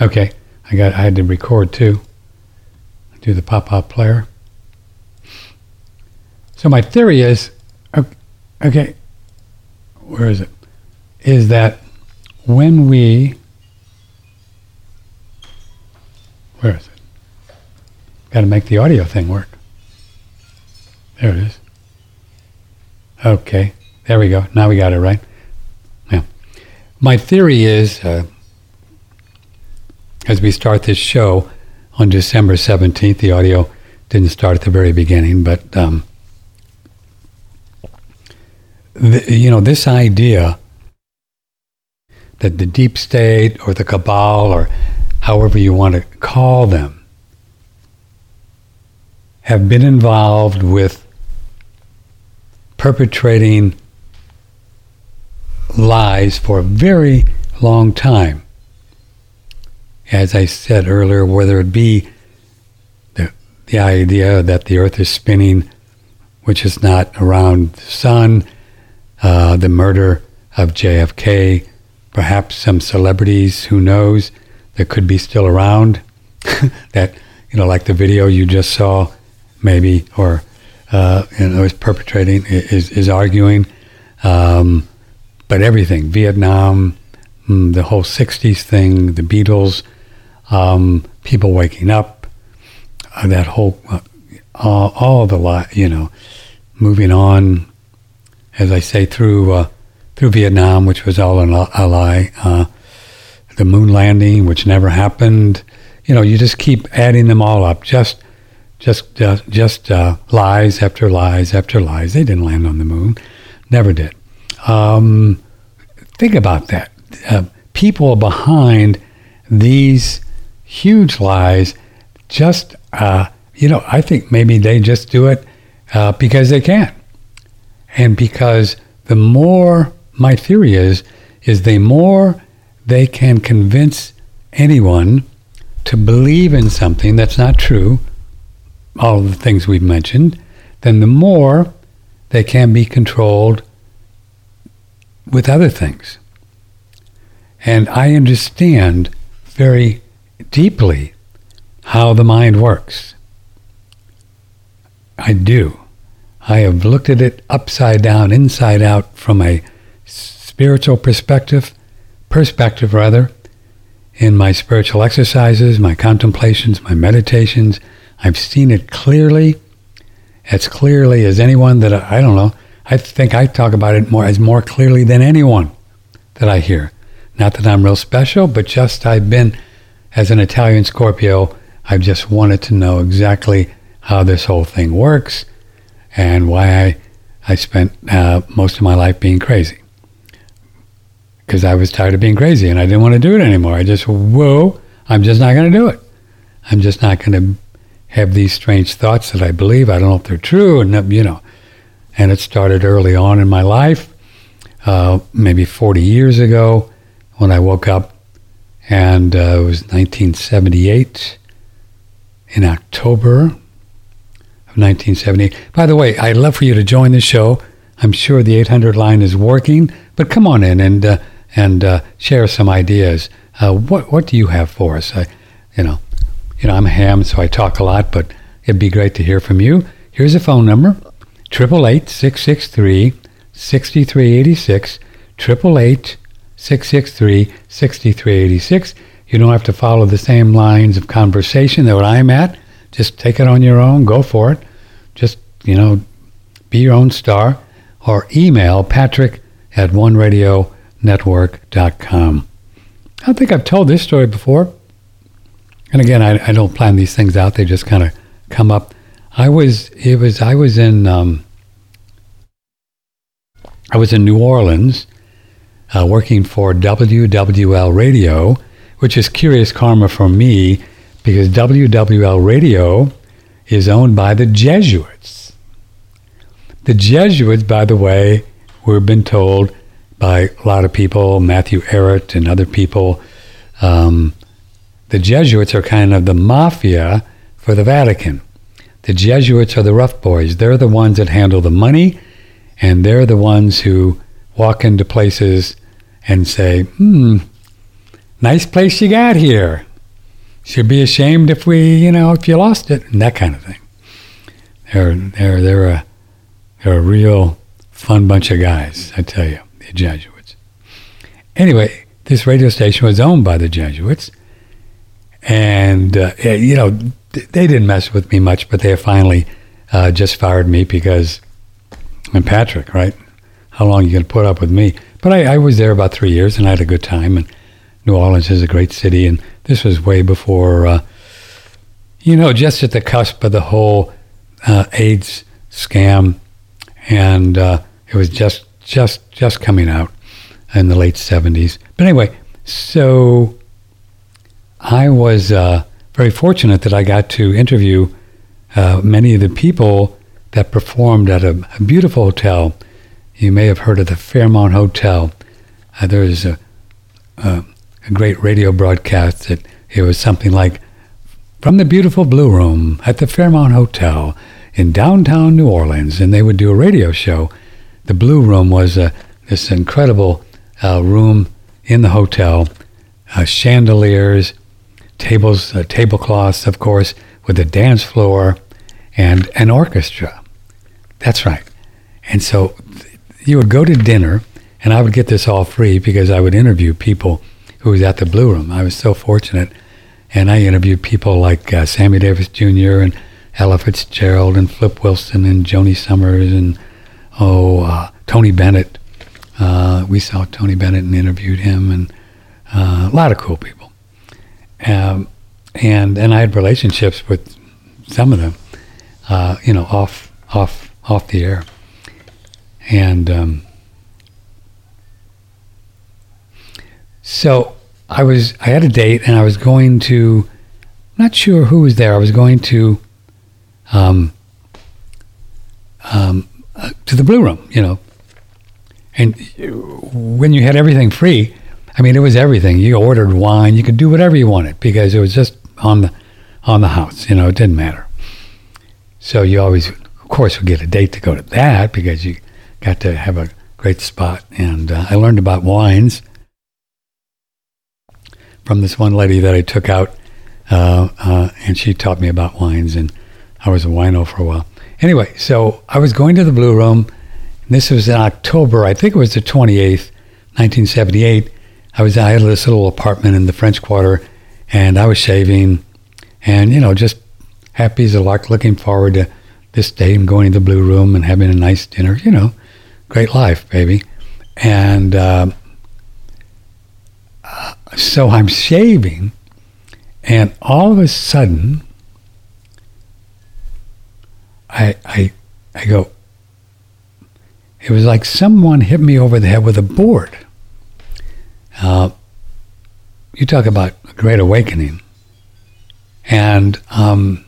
Okay, I got. I had to record too. Do the pop-up player. So my theory is, okay, where is it? Is that when we, where is it? Got to make the audio thing work. There it is. Okay, there we go. Now we got it right. Yeah. My theory is, uh, as we start this show on December 17th, the audio didn't start at the very beginning, but, um, the, you know, this idea that the deep state or the cabal or however you want to call them have been involved with perpetrating lies for a very long time. As I said earlier, whether it be the, the idea that the earth is spinning, which is not around the sun, uh, the murder of JFK, perhaps some celebrities, who knows, that could be still around, that, you know, like the video you just saw, maybe, or, uh, you know, is perpetrating, is, is arguing. Um, but everything, Vietnam, mm, the whole 60s thing, the Beatles, um, people waking up, uh, that whole, uh, all, all the, li- you know, moving on, as I say, through uh, through Vietnam, which was all a, lie, uh, the moon landing, which never happened. You know, you just keep adding them all up, just just just, just uh, lies after lies after lies. They didn't land on the moon, never did. Um, think about that. Uh, people behind these huge lies, just uh, you know, I think maybe they just do it uh, because they can. And because the more my theory is is the more they can convince anyone to believe in something that's not true all the things we've mentioned then the more they can be controlled with other things. And i understand very deeply how the mind works i do I have looked at it upside down, inside out, from a spiritual perspective, perspective rather, in my spiritual exercises, my contemplations, my meditations. I've seen it clearly, as clearly as anyone that I, I don't know. I think I talk about it more as more clearly than anyone that I hear. Not that I'm real special, but just I've been, as an Italian Scorpio, I've just wanted to know exactly how this whole thing works and why I, I spent uh, most of my life being crazy. Because I was tired of being crazy and I didn't want to do it anymore. I just, whoa, I'm just not going to do it. I'm just not going to have these strange thoughts that I believe. I don't know if they're true, and you know. And it started early on in my life, uh, maybe 40 years ago, when I woke up, and uh, it was 1978 in October of 1978. By the way, I'd love for you to join the show. I'm sure the 800 line is working, but come on in and uh, and uh, share some ideas. Uh, what what do you have for us? I, you know, you know, I'm a ham, so I talk a lot, but it'd be great to hear from you. Here's a phone number: triple eight six six three sixty three eighty six. Triple eight six six three sixty three eighty six. You don't have to follow the same lines of conversation that I'm at. Just take it on your own. Go for it. Just, you know, be your own star. Or email patrick at oneradionetwork.com. I don't think I've told this story before. And again, I, I don't plan these things out. They just kind of come up. I was, it was, I was in, um, I was in New Orleans uh, working for WWL Radio, which is curious karma for me because WWL Radio is owned by the Jesuits. The Jesuits, by the way, we've been told by a lot of people, Matthew Ehret and other people, um, the Jesuits are kind of the mafia for the Vatican. The Jesuits are the rough boys. They're the ones that handle the money, and they're the ones who walk into places and say, hmm, nice place you got here. Should be ashamed if we, you know, if you lost it, and that kind of thing. They're they're they're a they're a real fun bunch of guys, I tell you, the Jesuits. Anyway, this radio station was owned by the Jesuits, and uh, you know they didn't mess with me much, but they finally uh, just fired me because I'm Patrick, right? How long you going to put up with me? But I, I, was there about three years, and I had a good time. And New Orleans is a great city, and this was way before, uh, you know, just at the cusp of the whole uh, AIDS scam, and uh, it was just just just coming out in the late '70s. But anyway, so I was uh, very fortunate that I got to interview uh, many of the people that performed at a, a, beautiful hotel. You may have heard of the Fairmont Hotel. Uh, there was a, a, a, great radio broadcast that it was something like from the beautiful Blue Room at the Fairmont Hotel in downtown New Orleans, and they would do a radio show. The Blue Room was uh, this incredible uh, room in the hotel, uh, chandeliers, tables, uh, tablecloths, of course, with a dance floor and an orchestra. That's right. And so you would go to dinner, and I would get this all free because I would interview people who was at the Blue Room. I was so fortunate, and I interviewed people like uh, Sammy Davis Jr. and Ella Fitzgerald and Flip Wilson and Joanie Sommers and oh uh, Tony Bennett. Uh, we saw Tony Bennett and interviewed him, and uh, a lot of cool people. Um, and and I had relationships with some of them, uh, you know, off off off the air, and um, so I was I had a date and I was going to, not sure who was there. I was going to, um, um, uh, to the Blue Room, you know, and when you had everything free I mean, it was everything. You ordered wine. You could do whatever you wanted because it was just on the on the house. You know, it didn't matter. So you always, of course, would get a date to go to that because you got to have a great spot. And uh, I learned about wines from this one lady that I took out, uh, uh, and she taught me about wines, and I was a wino for a while. Anyway, so I was going to the Blue Room. This was in October, I think it was the 28th, 1978 I was I had this little apartment in the French Quarter, and I was shaving, and you know just happy as a lark, looking forward to this day and going to the Blue Room and having a nice dinner. You know, great life, baby. And uh, so I'm shaving, and all of a sudden, I I I go. It was like someone hit me over the head with a board. Uh, you talk about a great awakening. And um,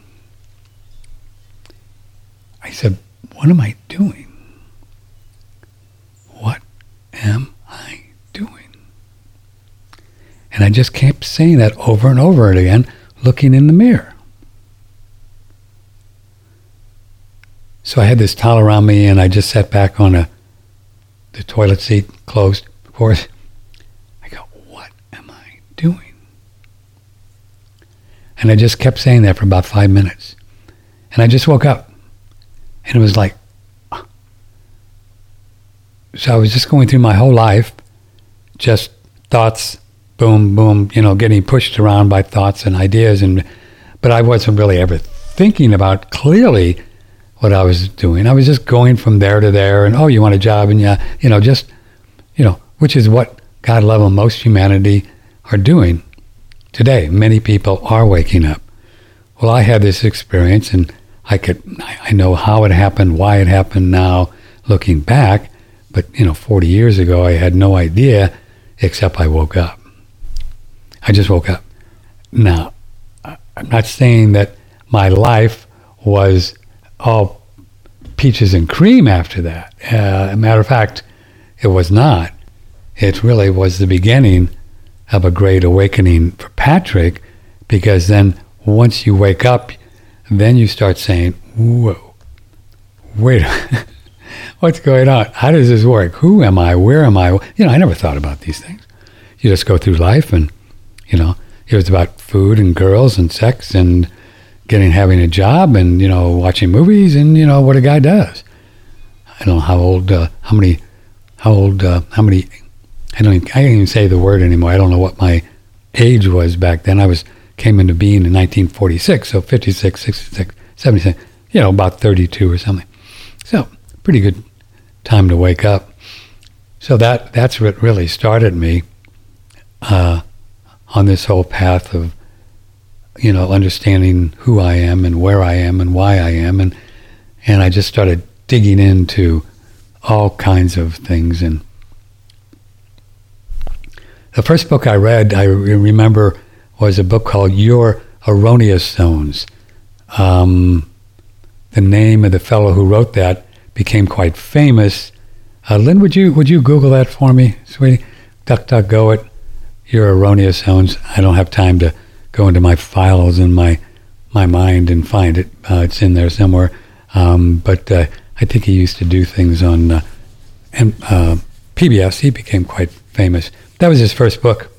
I said, What am I doing? Am I doing? And I just kept saying that over and over again, looking in the mirror. So I had this towel around me and I just sat back on a, the toilet seat, closed, of course I go, what am I doing? And I just kept saying that for about five minutes. And I just woke up. And it was like, so I was just going through my whole life, just thoughts, boom, boom, you know, getting pushed around by thoughts and ideas. And, but I wasn't really ever thinking about clearly what I was doing. I was just going from there to there and, oh, you want a job? And yeah, you know, just, you know, which is what God love most humanity are doing today. Many people are waking up. Well, I had this experience and I could, I know how it happened, why it happened now, looking back. But, you know, 40 years ago, I had no idea except I woke up. I just woke up. Now, I'm not saying that my life was all peaches and cream after that. Uh, a matter of fact, it was not. It really was the beginning of a great awakening for Patrick because then once you wake up, then you start saying, whoa, wait, what's going on? How does this work? Who am I? Where am I? You know, I never thought about these things. You just go through life and You know, it was about food and girls and sex and getting having a job and you know watching movies and you know what a guy does. I don't know how old, uh, how many, how old, uh, how many. I don't. Even, I can't even say the word anymore. I don't know what my age was back then. I was came into being in 1946, so 56, 66, 76. You know, about 32 or something. So pretty good time to wake up. So that that's what really started me uh, on this whole path of you know understanding who I am and where I am and why I am and and I just started digging into all kinds of things and the first book I read I remember was a book called Your Erroneous Zones. Um, the name of the fellow who wrote that became quite famous. Uh, Lynn, would you would you Google that for me, sweetie? Duck, duck, go it. Your erroneous zones. I don't have time to go into my files in my my mind and find it. Uh, it's in there somewhere. Um, but uh, I think he used to do things on uh, and, uh, PBS. He became quite famous. That was his first book.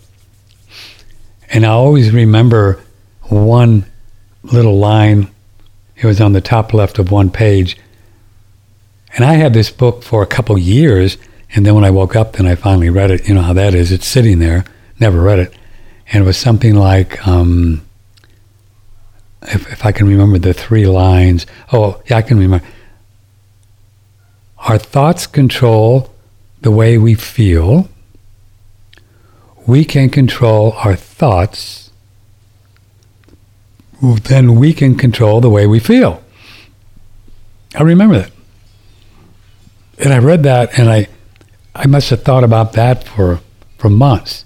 And I always remember one little line. It was on the top left of one page. And I had this book for a couple years, and then when I woke up, then I finally read it. You know how that is. It's sitting there. Never read it. And it was something like, um, if, if I can remember the three lines. Oh, yeah, I can remember. Our thoughts control the way we feel. We can control our thoughts. Then we can control the way we feel. I remember that and I read that, and I, I must have thought about that for for months.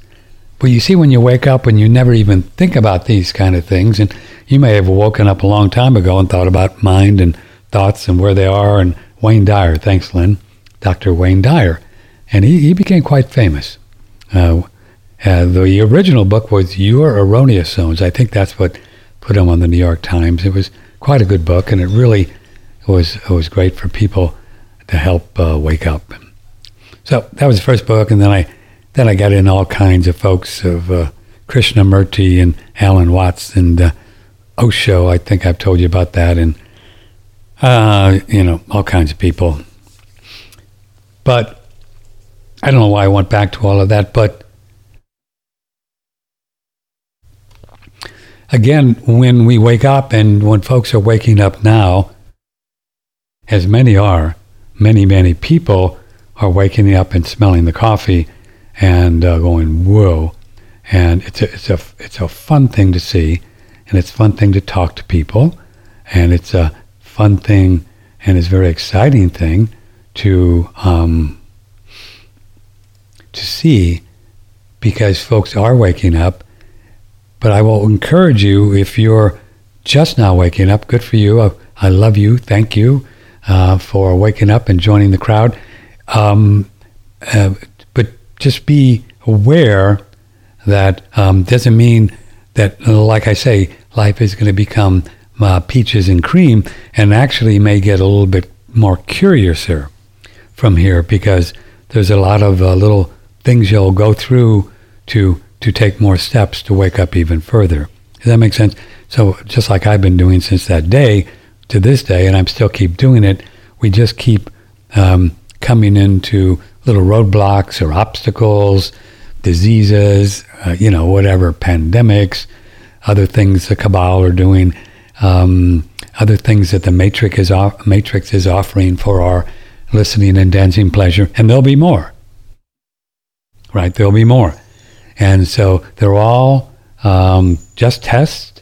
But you see, when you wake up and you never even think about these kind of things, and you may have woken up a long time ago and thought about mind and thoughts and where they are. And Wayne Dyer, thanks, Lynn, Dr. Wayne Dyer, and he, he became quite famous. Uh, uh, the original book was Your Erroneous Zones. I think that's what put him on the New York Times. It was quite a good book, and it really was it was great for people to help uh, wake up. So that was the first book, and then I then I got in all kinds of folks of uh, Krishnamurti and Alan Watts and uh, Osho. I think I've told you about that, and uh, you know all kinds of people. But I don't know why I went back to all of that, but. Again, when we wake up and when folks are waking up now, as many are, many, many people are waking up and smelling the coffee and uh, going, whoa. And it's a, it's, a, it's a fun thing to see, and it's a fun thing to talk to people, and it's a fun thing and it's a very exciting thing to, um, to see because folks are waking up. But I will encourage you if you're just now waking up, good for you. I, I love you. Thank you uh, for waking up and joining the crowd. Um, uh, but just be aware that um, doesn't mean that, like I say, life is going to become uh, peaches and cream, and actually may get a little bit more curiouser from here because there's a lot of uh, little things you'll go through to to take more steps to wake up even further. Does that make sense? So just like I've been doing since that day, to this day, and I'm still keep doing it. We just keep um, coming into little roadblocks or obstacles, diseases, uh, you know, whatever, pandemics, other things the cabal are doing, um, other things that the matrix is off- matrix is offering for our listening and dancing pleasure, and there'll be more. Right, there'll be more, and so they're all um, just tests.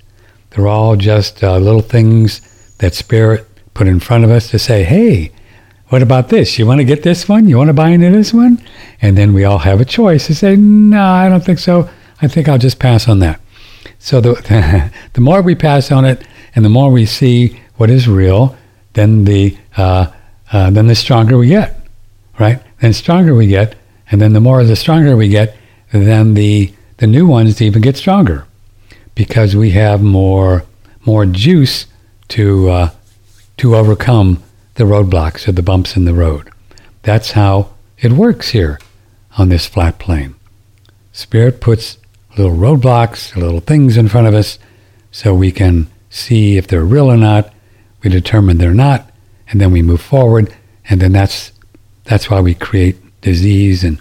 They're all just uh, little things that Spirit put in front of us to say, hey, what about this? You want to get this one? You want to buy into this one? And then we all have a choice to say, no, I don't think so. I think I'll just pass on that. So the, the more we pass on it and the more we see what is real, then the, uh, uh, then the stronger we get, right? Then stronger we get, and then the more the stronger we get, then the, the new ones even get stronger because we have more, more juice to uh, to overcome the roadblocks or the bumps in the road. That's how it works here on this flat plane. Spirit puts little roadblocks, little things in front of us, so we can see if they're real or not. We determine they're not, and then we move forward, and then that's that's why we create disease, and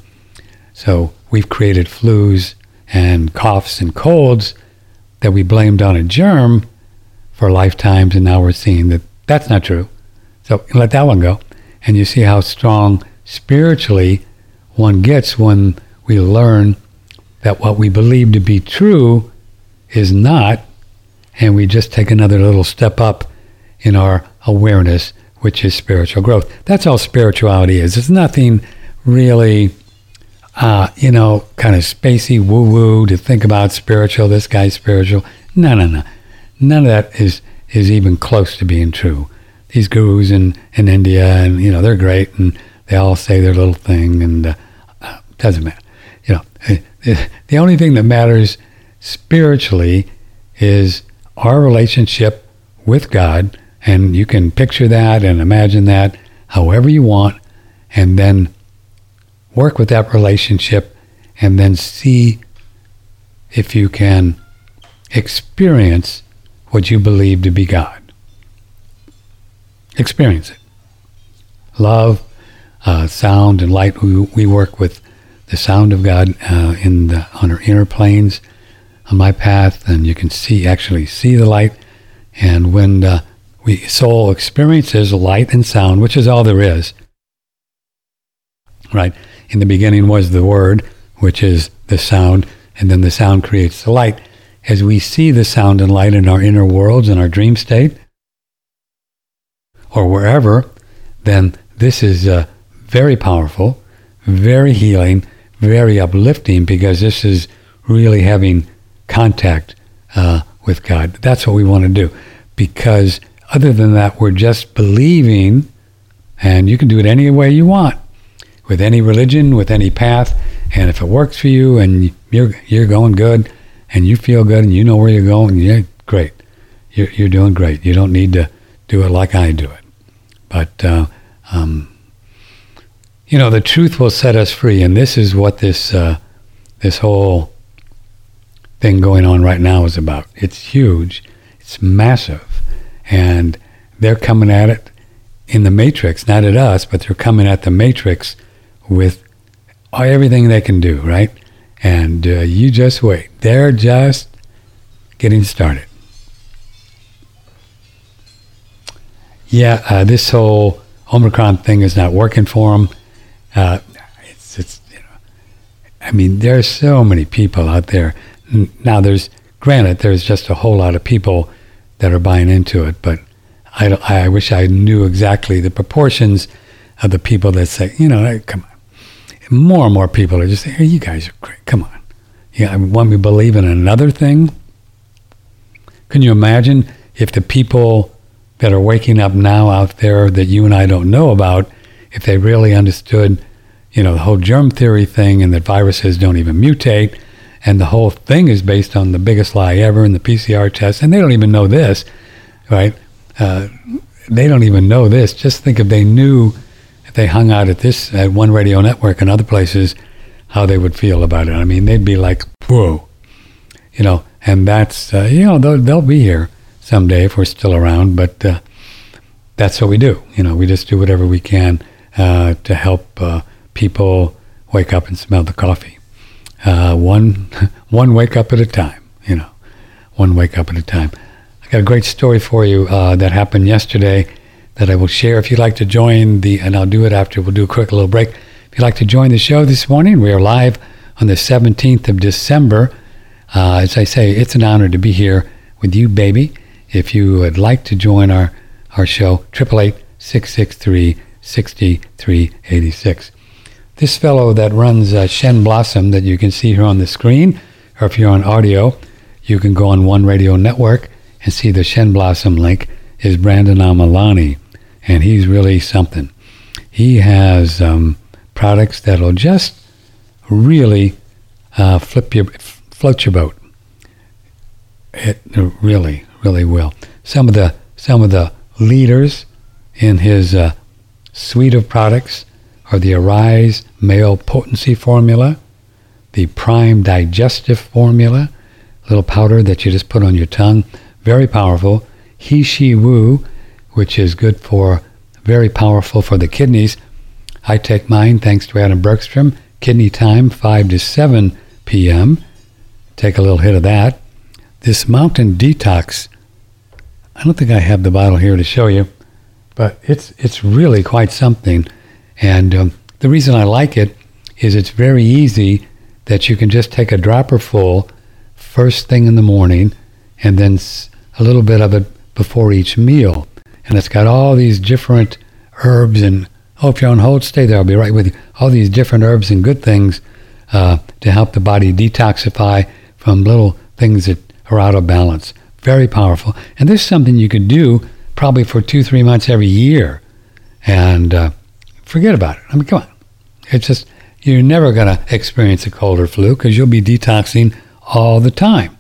so we've created flus and coughs and colds that we blamed on a germ for lifetimes, and now we're seeing that that's not true. So let that one go, and you see how strong spiritually one gets when we learn that what we believe to be true is not, and we just take another little step up in our awareness, which is spiritual growth. That's all spirituality is. It's nothing really, uh, you know, kind of spacey woo woo to think about spiritual. This guy's spiritual. No, no, no. None of that is is even close to being true. These gurus in in India, and you know, they're great, and they all say their little thing, and uh, uh doesn't matter. You know, eh, eh, the only thing that matters spiritually is our relationship with God, and you can picture that and imagine that however you want, and then work with that relationship, and then see if you can experience what you believe to be God. Experience it. Love, uh, sound, and light. We, we work with the sound of God uh, in the on our inner planes on my path, and you can see actually see the light. And when uh, we soul experiences light and sound, which is all there is, right? In the beginning was the word, which is the sound, and then the sound creates the light. As we see the sound and light in our inner worlds, in our dream state, or wherever, then this is uh, very powerful, very healing, very uplifting because this is really having contact uh, with God. That's what we want to do. Because other than that, we're just believing, and you can do it any way you want, with any religion, with any path. And if it works for you, and you're you're going good, and you feel good, and you know where you're going, yeah, great. You're you're doing great. You don't need to do it like I do it. But uh, um, you know, the truth will set us free, and this is what this uh, this whole thing going on right now is about. It's huge, it's massive, and they're coming at it in the matrix, not at us, but they're coming at the matrix with everything they can do, right? And uh, you just wait. They're just getting started. Yeah, uh, this whole Omicron thing is not working for them. Uh, it's, it's, you know, I mean, there's so many people out there. Now, there's, granted, there's just a whole lot of people that are buying into it, but I, I wish I knew exactly the proportions of the people that say, you know, come on. More and more people are just saying, hey, you guys are great. Come on. Yeah, when we believe in another thing, can you imagine if the people that are waking up now out there that you and I don't know about if they really understood, you know, the whole germ theory thing and that viruses don't even mutate, and the whole thing is based on the biggest lie ever in the PCR test, and they don't even know this, right? Uh, they don't even know this. Just think if they knew, they hung out at this at one radio network and other places, how they would feel about it. I mean, they'd be like, whoa, you know. And that's uh, you know they'll, they'll be here someday if we're still around, but uh, that's what we do. You know, we just do whatever we can uh, to help uh, people wake up and smell the coffee. Uh, one, one wake up at a time, you know, one wake up at a time. I got a great story for you uh, that happened yesterday that I will share. If you'd like to join the, and I'll do it after, we'll do a quick little break. If you'd like to join the show this morning, we are live on the 17th of December. Uh, as I say, it's an honor to be here with you, baby. If you would like to join our, our show, 888 663 6386. This fellow that runs uh, Shen Blossom that you can see here on the screen, or if you're on audio, you can go on One Radio Network and see the Shen Blossom link, is Brandon Amalani, and he's really something. He has um, products that'll just really uh, flip your, float your boat. It really, really will. Some of the some of the leaders in his uh, suite of products are the Arise Male Potency Formula, the Prime Digestive Formula, little powder that you just put on your tongue, very powerful. He Shou Wu, which is good for, very powerful for the kidneys. I take mine thanks to Adam Bergstrom. Kidney time, 5 to 7 p.m. Take a little hit of that. This Mountain Detox, I don't think I have the bottle here to show you, but it's, it's really quite something. And um, the reason I like it is it's very easy that you can just take a dropper full first thing in the morning and then a little bit of it before each meal. And it's got all these different herbs and, oh, if you're on hold, stay there. I'll be right with you. All these different herbs and good things uh, to help the body detoxify from little things that are out of balance. Very powerful. And this is something you could do probably for two, three months every year. And uh, forget about it. I mean, come on. It's just, you're never going to experience a cold or flu because you'll be detoxing all the time.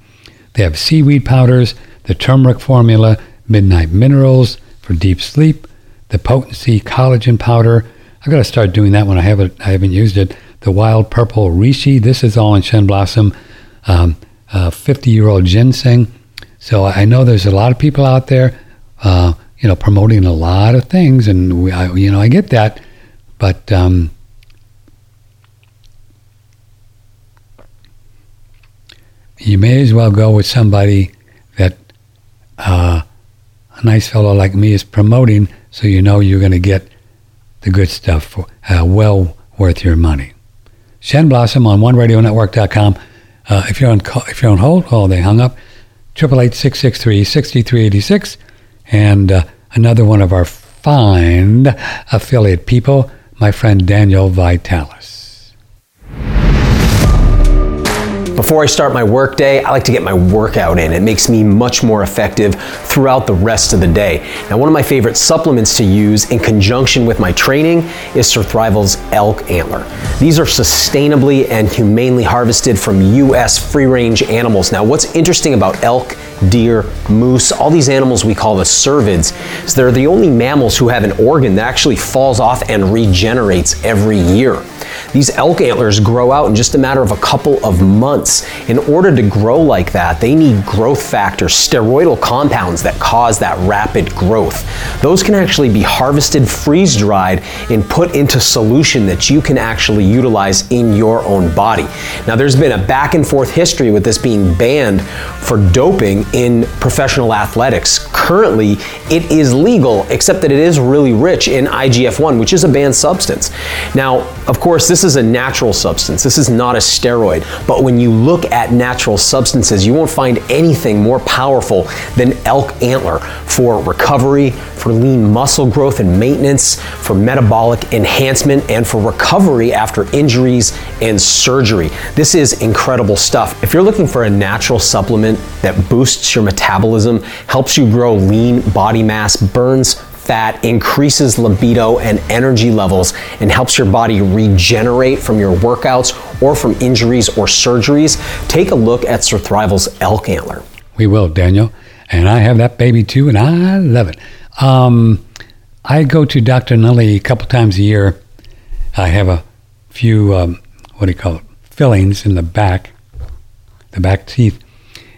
They have seaweed powders, the turmeric formula, midnight minerals for deep sleep, the potency collagen powder. I've got to start doing that when I haven't, I haven't used it. The wild purple reishi. This is all in Shen Blossom. Um, 50 year old ginseng. So I know there's a lot of people out there, uh, you know, promoting a lot of things, and we, I, you know, I get that, but um, you may as well go with somebody uh, a nice fellow like me is promoting, so you know you're going to get the good stuff for uh, well worth your money. Shen Blossom on OneRadioNetwork.com. Uh, if you're on call, if you're on hold, oh, they hung up. Triple eight six six three sixty three eighty six, and uh, another one of our fine affiliate people, my friend Daniel Vitalis. Before I start my workday, I like to get my workout in. It makes me much more effective throughout the rest of the day. Now, one of my favorite supplements to use in conjunction with my training is Surthrival's elk antler. These are sustainably and humanely harvested from U.S. free range animals. Now, what's interesting about elk, deer, moose, all these animals we call the cervids, is they're the only mammals who have an organ that actually falls off and regenerates every year. These elk antlers grow out in just a matter of a couple of months. In order to grow like that, they need growth factors, steroidal compounds that cause that rapid growth. Those can actually be harvested, freeze dried, and put into solution that you can actually utilize in your own body. Now, there's been a back and forth history with this being banned for doping in professional athletics. Currently, it is legal, except that it is really rich in IGF 1, which is a banned substance. Now, of course, this is a natural substance. This is not a steroid. But when you look at natural substances, you won't find anything more powerful than elk antler for recovery, for lean muscle growth and maintenance, for metabolic enhancement, and for recovery after injuries and surgery. This is incredible stuff. If you're looking for a natural supplement that boosts your metabolism, helps you grow lean body mass, burns fat increases libido and energy levels and helps your body regenerate from your workouts or from injuries or surgeries, take a look at Surthrival's elk antler. We will, Daniel. And I have that baby too, and I love it. Um, I go to Dr. Nully a couple times a year. I have a few, um, what do you call it, fillings in the back, the back teeth,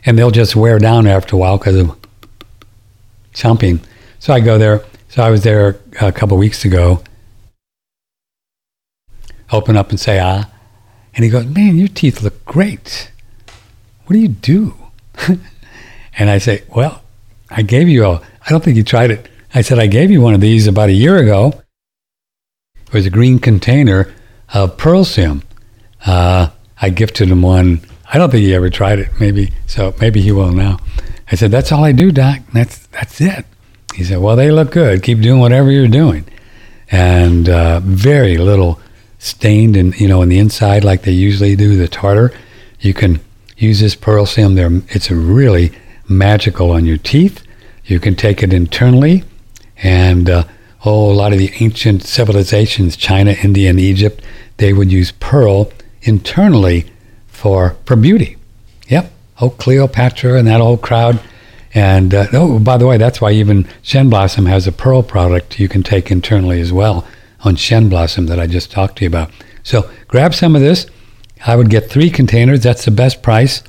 and they'll just wear down after a while because of chomping. So I go there so I was there a couple weeks ago. Open up and say ah, and he goes, "Man, your teeth look great. What do you do?" and I say, "Well, I gave you a. I don't think you tried it. I said I gave you one of these about a year ago. It was a green container of Pearl Sim. Uh, I gifted him one. I don't think he ever tried it. Maybe so. Maybe he will now. I said, "That's all I do, Doc. That's that's it." He said, Well, they look good. Keep doing whatever you're doing. And uh, very little stained and you know in the inside like they usually do the tartar. You can use this pearl sim there. It's really magical on your teeth. You can take it internally, and uh, oh, a lot of the ancient civilizations, China, India, and Egypt, they would use pearl internally for for beauty. Yep, oh Cleopatra and that old crowd and uh, oh, by the way, that's why even Shen Blossom has a pearl product you can take internally as well on Shen Blossom that I just talked to you about. So grab some of this I would get three containers. That's the best price.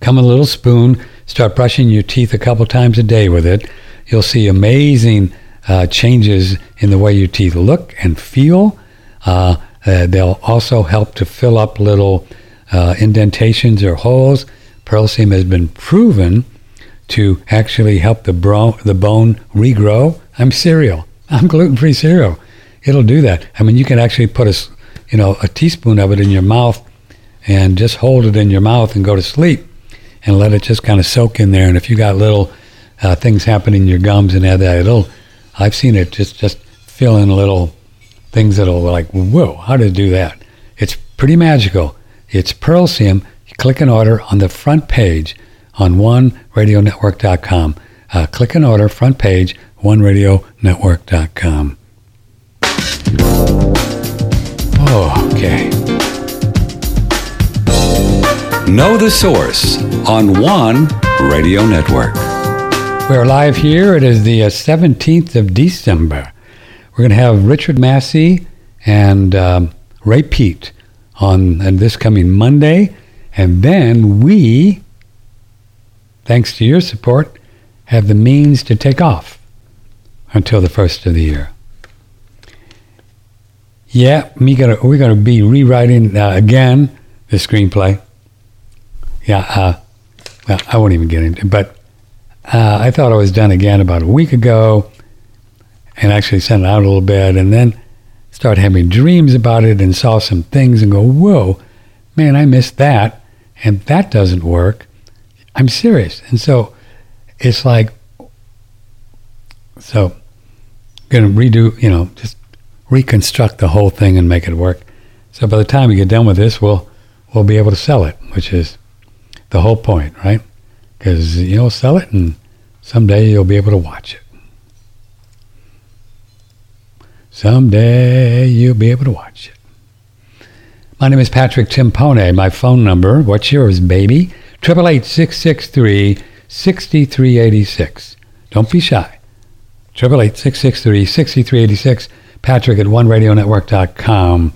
Come a little spoon. Start brushing your teeth a couple times a day with it. You'll see amazing uh, changes in the way your teeth look and feel. Uh, uh, they'll also help to fill up little uh, indentations or holes. Pearlseam has been proven to actually help the, bro- the bone regrow. I'm cereal. I'm gluten-free cereal. It'll do that. I mean, you can actually put a, you know, a teaspoon of it in your mouth and just hold it in your mouth and go to sleep and let it just kind of soak in there. And if you got little uh, things happening in your gums and that, it'll, I've seen it just, just fill in little things that'll like, whoa, how did it do that? It's pretty magical. It's Pearlseam. You click an order on the front page on oneradionetwork.com. Uh, click an order, front page, oneradionetwork.com. Oh, okay. Know the Source on One Radio Network. We're live here. It is the uh, 17th of December. We're going to have Richard Massey and um, Ray Peat on and this coming Monday. And then we, thanks to your support, have the means to take off until the first of the year. Yeah, me gonna, we're going to be rewriting uh, again the screenplay. Yeah, uh, well, I won't even get into it, but uh, I thought I was done again about a week ago and actually sent it out a little bit and then started having dreams about it and saw some things and go, whoa, man, I missed that. And that doesn't work. I'm serious. And so it's like, so going to redo, you know, just reconstruct the whole thing and make it work. So by the time we get done with this, we'll we'll be able to sell it, which is the whole point, right? Because you know, sell it, and someday you'll be able to watch it. Someday you'll be able to watch it. My name is Patrick Timpone. My phone number, what's yours, baby? 888 6386. Don't be shy. 888 Patrick at OneRadioNetwork.com.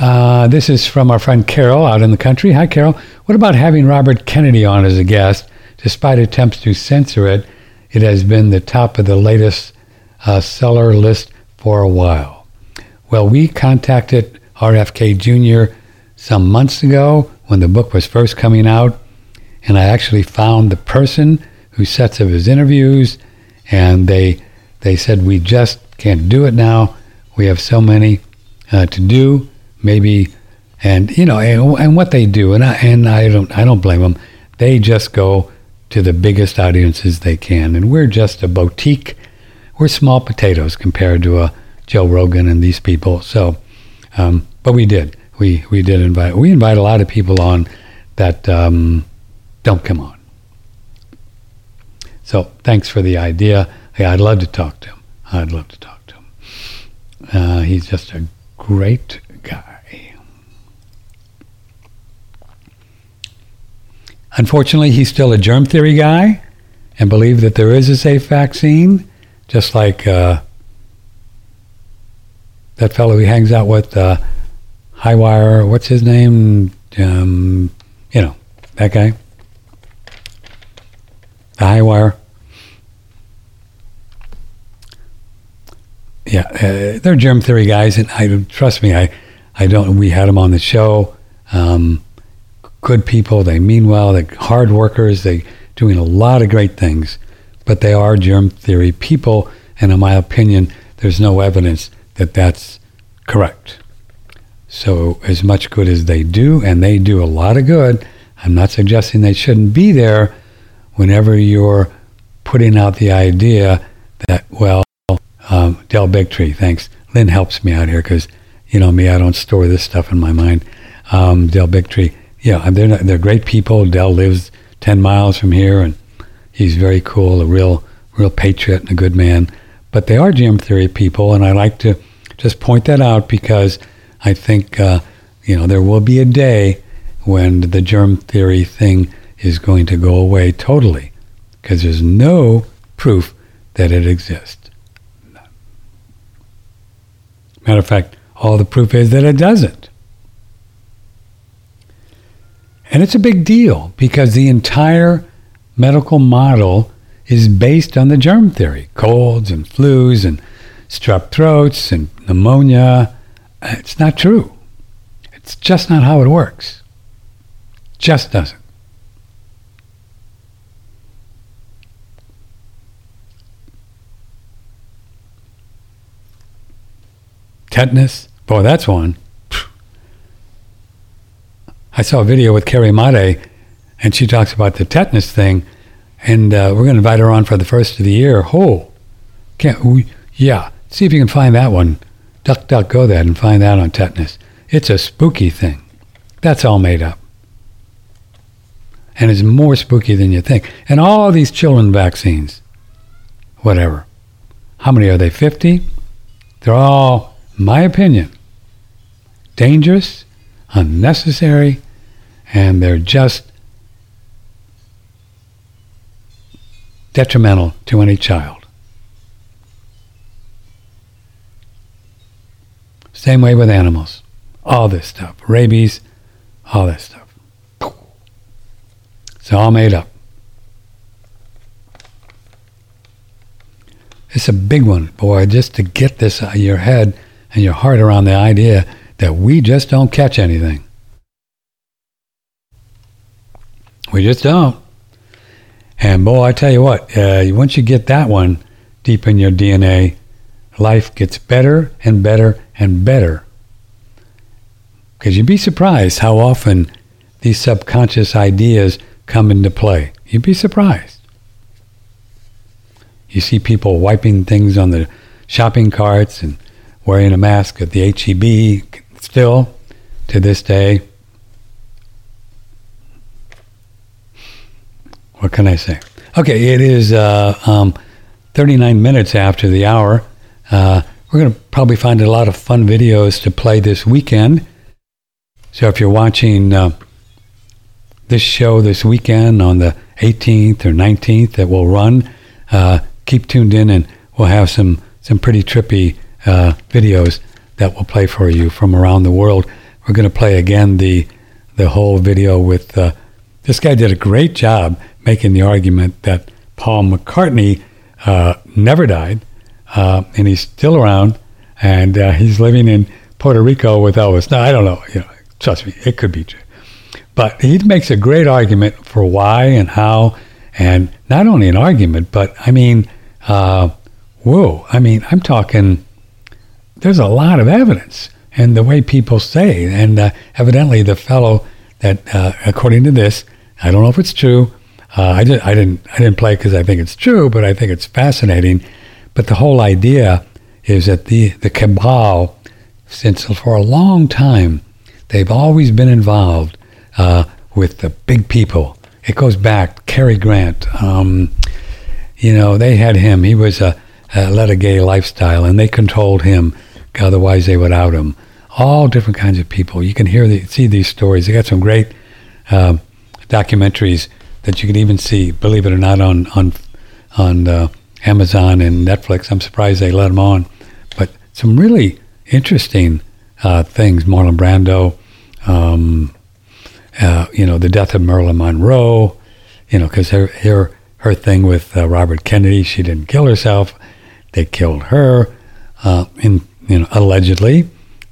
Uh, this is from our friend Carol out in the country. Hi, Carol. What about having Robert Kennedy on as a guest? Despite attempts to censor it, it has been the top of the latest uh, seller list for a while. Well, we contacted RFK Jr. some months ago when the book was first coming out, and I actually found the person who sets up his interviews, and they they said we just can't do it now. We have so many uh, to do. Maybe, and you know, and, and what they do, and I and I don't I don't blame them. They just go to the biggest audiences they can, and we're just a boutique. We're small potatoes compared to a Joe Rogan and these people. So, um, but we did. We we did invite. We invite a lot of people on that um, don't come on. So thanks for the idea. Yeah, I'd love to talk to him. I'd love to talk to him. Uh, he's just a great guy. Unfortunately, he's still a germ theory guy and believe that there is a safe vaccine, just like uh, that fellow he hangs out with, uh, Highwire. What's his name? Um, you know, that guy. The Highwire. Yeah, uh, they're germ theory guys, and I trust me. I, I don't. We had them on the show. Um, good people. They mean well. They're hard workers. They doing a lot of great things, but they are germ theory people. And in my opinion, there's no evidence that that's correct. So as much good as they do, and they do a lot of good, I'm not suggesting they shouldn't be there. Whenever you're putting out the idea that well um, Del Bigtree, thanks. Lynn helps me out here because, you know me, I don't store this stuff in my mind. Um, Del Bigtree, yeah, they're not, they're great people. Del lives ten miles from here, and he's very cool, a real real patriot and a good man. But they are germ theory people, and I like to just point that out because I think uh, you know there will be a day when the germ theory thing is going to go away totally because there's no proof that it exists. Matter of fact, all the proof is that it doesn't. And it's a big deal because the entire medical model is based on the germ theory colds and flus and strep throats and pneumonia. It's not true. It's just not how it works. Just doesn't. Tetanus, boy, that's one. I saw a video with Carrie Madej, and she talks about the tetanus thing, and uh, we're going to invite her on for the first of the year. Oh, can't we? Yeah, see if you can find that one. Duck, duck, go that and find that on tetanus. It's a spooky thing. That's all made up. And it's more spooky than you think. And all these children vaccines, whatever. How many are they? 50? They're all, my opinion, dangerous, unnecessary, and they're just detrimental to any child. Same way with animals. All this stuff. Rabies, all this stuff. It's all made up. It's a big one, boy, just to get this out of your head and your heart around the idea that we just don't catch anything. We just don't. And boy, I tell you what, uh, once you get that one deep in your DNA, life gets better and better and better. Because you'd be surprised how often these subconscious ideas come into play. You'd be surprised. You see people wiping things on the shopping carts and wearing a mask at the HEB still to this day. What can I say? Okay, it is uh, um, 39 minutes after the hour. Uh, we're going to probably find a lot of fun videos to play this weekend. So if you're watching uh, this show this weekend on the 18th or 19th that will run, uh, keep tuned in and we'll have some, some pretty trippy uh, videos that will play for you from around the world. We're going to play again the, the whole video with uh, this guy did a great job making the argument that Paul McCartney uh, never died, uh, and he's still around, and uh, he's living in Puerto Rico with Elvis. Now I don't know, you know, trust me, it could be true, but he makes a great argument for why and how, and not only an argument, but I mean, uh, whoa, I mean, I'm talking. There's a lot of evidence, and the way people say, and uh, evidently the fellow that, uh, according to this, I don't know if it's true, uh, I, did, I didn't I didn't play because I think it's true, but I think it's fascinating. But the whole idea is that the the cabal, since for a long time, they've always been involved uh, with the big people. It goes back Cary Grant. Um, you know, they had him. He was a, a led a gay lifestyle, and they controlled him. Otherwise, they would out him. All different kinds of people. You can hear the, see these stories. They got some great uh, documentaries that you can even see, believe it or not, on on on uh, Amazon and Netflix. I'm surprised they let them on, some really interesting uh, things. Marlon Brando, um, uh, you know, the death of Marilyn Monroe, you know, because her, her her thing with uh, Robert Kennedy, she didn't kill herself; they killed her. Uh, in you know, allegedly,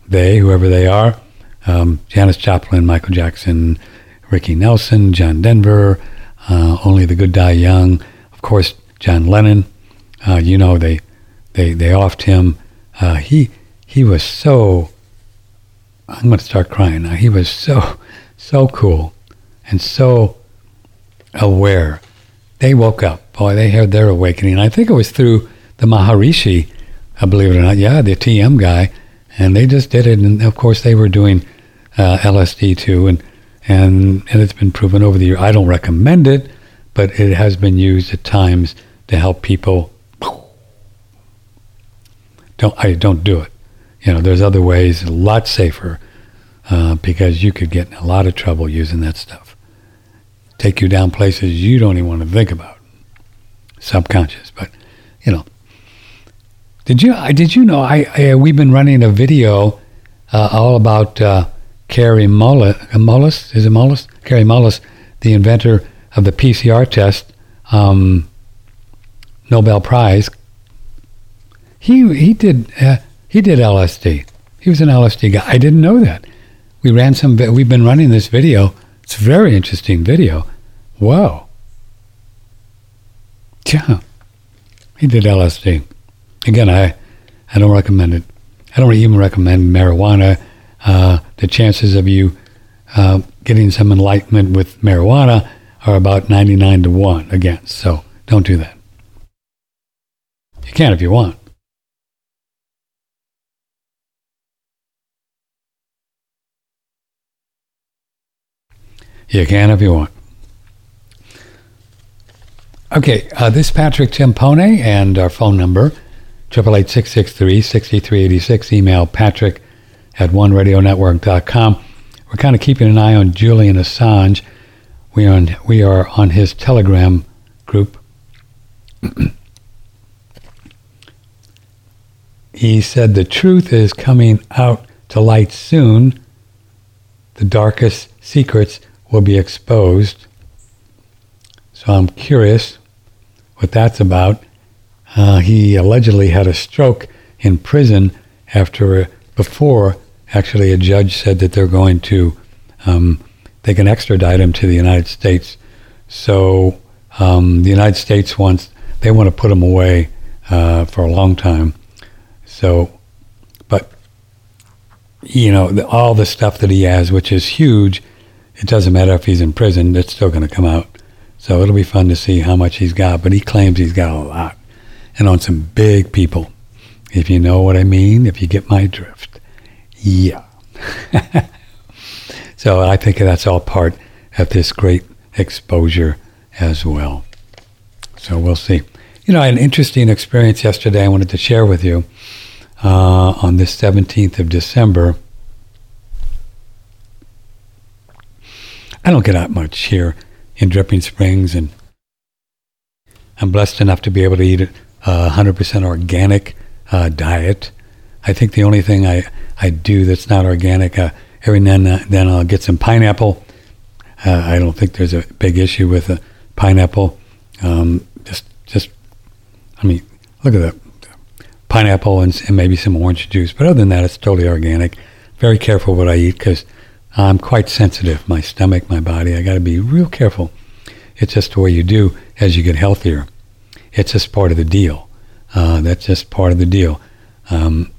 they whoever they are, um, Janis Joplin, Michael Jackson, Ricky Nelson, John Denver uh, Only the Good Die Young. Of course, John Lennon. Uh, you know they they they offed him. Uh, he he was so. I'm going to start crying now. He was so so cool and so aware. They woke up. Boy, they had their awakening. I think it was through the Maharishi, uh, believe it or not. Yeah, the TM guy, and they just did it. And of course, they were doing uh, LSD too, and and and it's been proven over the year. I don't recommend it, but it has been used at times to help people. Don't I don't do it. You know, there's other ways, a lot safer, uh, because you could get in a lot of trouble using that stuff. Take you down places you don't even want to think about. Subconscious, but you know. Did you? Did you know? I, I we've been running a video uh, all about. Uh, Kary Mullis, Mullis is it Mullis? Kary Mullis, the inventor of the PCR test, um, Nobel Prize. He he did uh, he did LSD. He was an LSD guy. I didn't know that. We ran some. We've been running this video. It's a very interesting video. Whoa. Yeah. He did LSD. Again, I I don't recommend it. I don't even recommend marijuana. Uh, the chances of you uh, getting some enlightenment with marijuana are about 99 to 1 against. So don't do that. You can if you want. You can if you want. Okay, uh, this is Patrick Timpone and our phone number, 888 Email patrick at oneradionetwork.com. We're kind of keeping an eye on Julian Assange. We are on, we are on his Telegram group. he said the truth is coming out to light soon. The darkest secrets will be exposed. So I'm curious what that's about. Uh, he allegedly had a stroke in prison after, before actually a judge said that they're going to, um, they can extradite him to the United States. So um, the United States wants, they want to put him away uh, for a long time. So, but, you know, the, all the stuff that he has, which is huge, it doesn't matter if he's in prison, it's still going to come out. So it'll be fun to see how much he's got. But he claims he's got a lot and on some big people. If you know what I mean, if you get my drift. Yeah. so I think that's all part of this great exposure as well. So we'll see. You know, an interesting experience yesterday I wanted to share with you uh, on this 17th of December. I don't get out much here in Dripping Springs, and I'm blessed enough to be able to eat a 100% organic uh, diet. I think the only thing I, I do that's not organic, uh, every now and then I'll get some pineapple. Uh, I don't think there's a big issue with a pineapple. Um, just, just, I mean, look at that pineapple and, and, maybe some orange juice. But other than that, it's totally organic. Very careful what I eat because I'm quite sensitive. My stomach, my body. I got to be real careful. It's just the way you do as you get healthier. It's just part of the deal. Uh, that's just part of the deal. Um,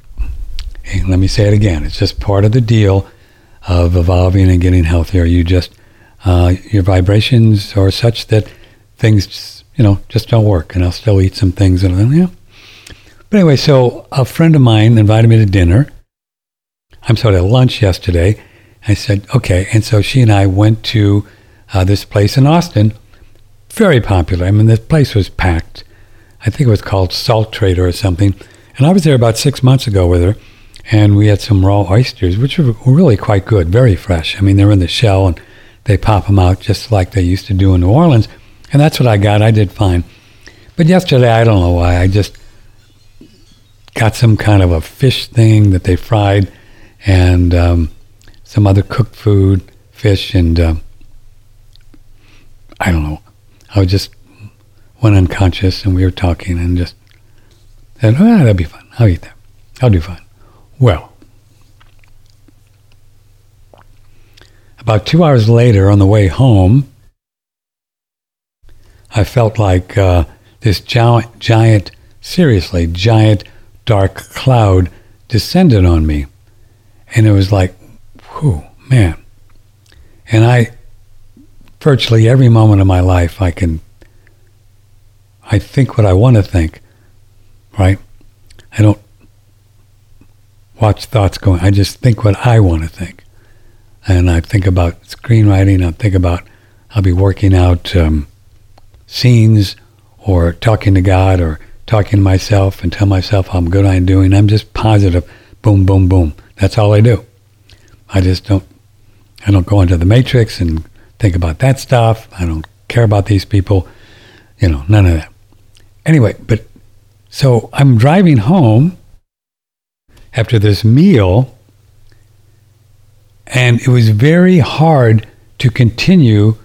let me say it again. It's just part of the deal of evolving and getting healthier. You just uh, your vibrations are such that things, you know, just don't work. And I'll still eat some things. And yeah. But anyway, so a friend of mine invited me to dinner. I'm sorry, to lunch yesterday, I said, okay. And so she and I went to uh, this place in Austin, very popular. I mean, this place was packed. I think it was called Salt Trader or something. And I was there about six months ago with her, and we had some raw oysters, which were really quite good, very fresh. I mean, they're in the shell, and they pop them out just like they used to do in New Orleans. And that's what I got. I did fine. But yesterday, I don't know why, I just got some kind of a fish thing that they fried, and um, some other cooked food, fish, and uh, I don't know. I was just went unconscious, and we were talking, and just said, "Oh, that'll be fun. I'll eat that. I'll do fine." Well, about two hours later, on the way home, I felt like uh, this giant, giant, seriously, giant dark cloud descended on me, and it was like whew, man. And I, virtually every moment of my life, I can, I think what I want to think, right? I don't watch thoughts going. I just think what I want to think. And I think about screenwriting. I think about, I'll be working out um, scenes or talking to God or talking to myself and tell myself how good I'm doing. I'm just positive. Boom, boom, boom. That's all I do. I just don't. I don't go into the matrix and think about that stuff. I don't care about these people. You know, none of that. Anyway, but so I'm driving home after this meal, and it was very hard to continue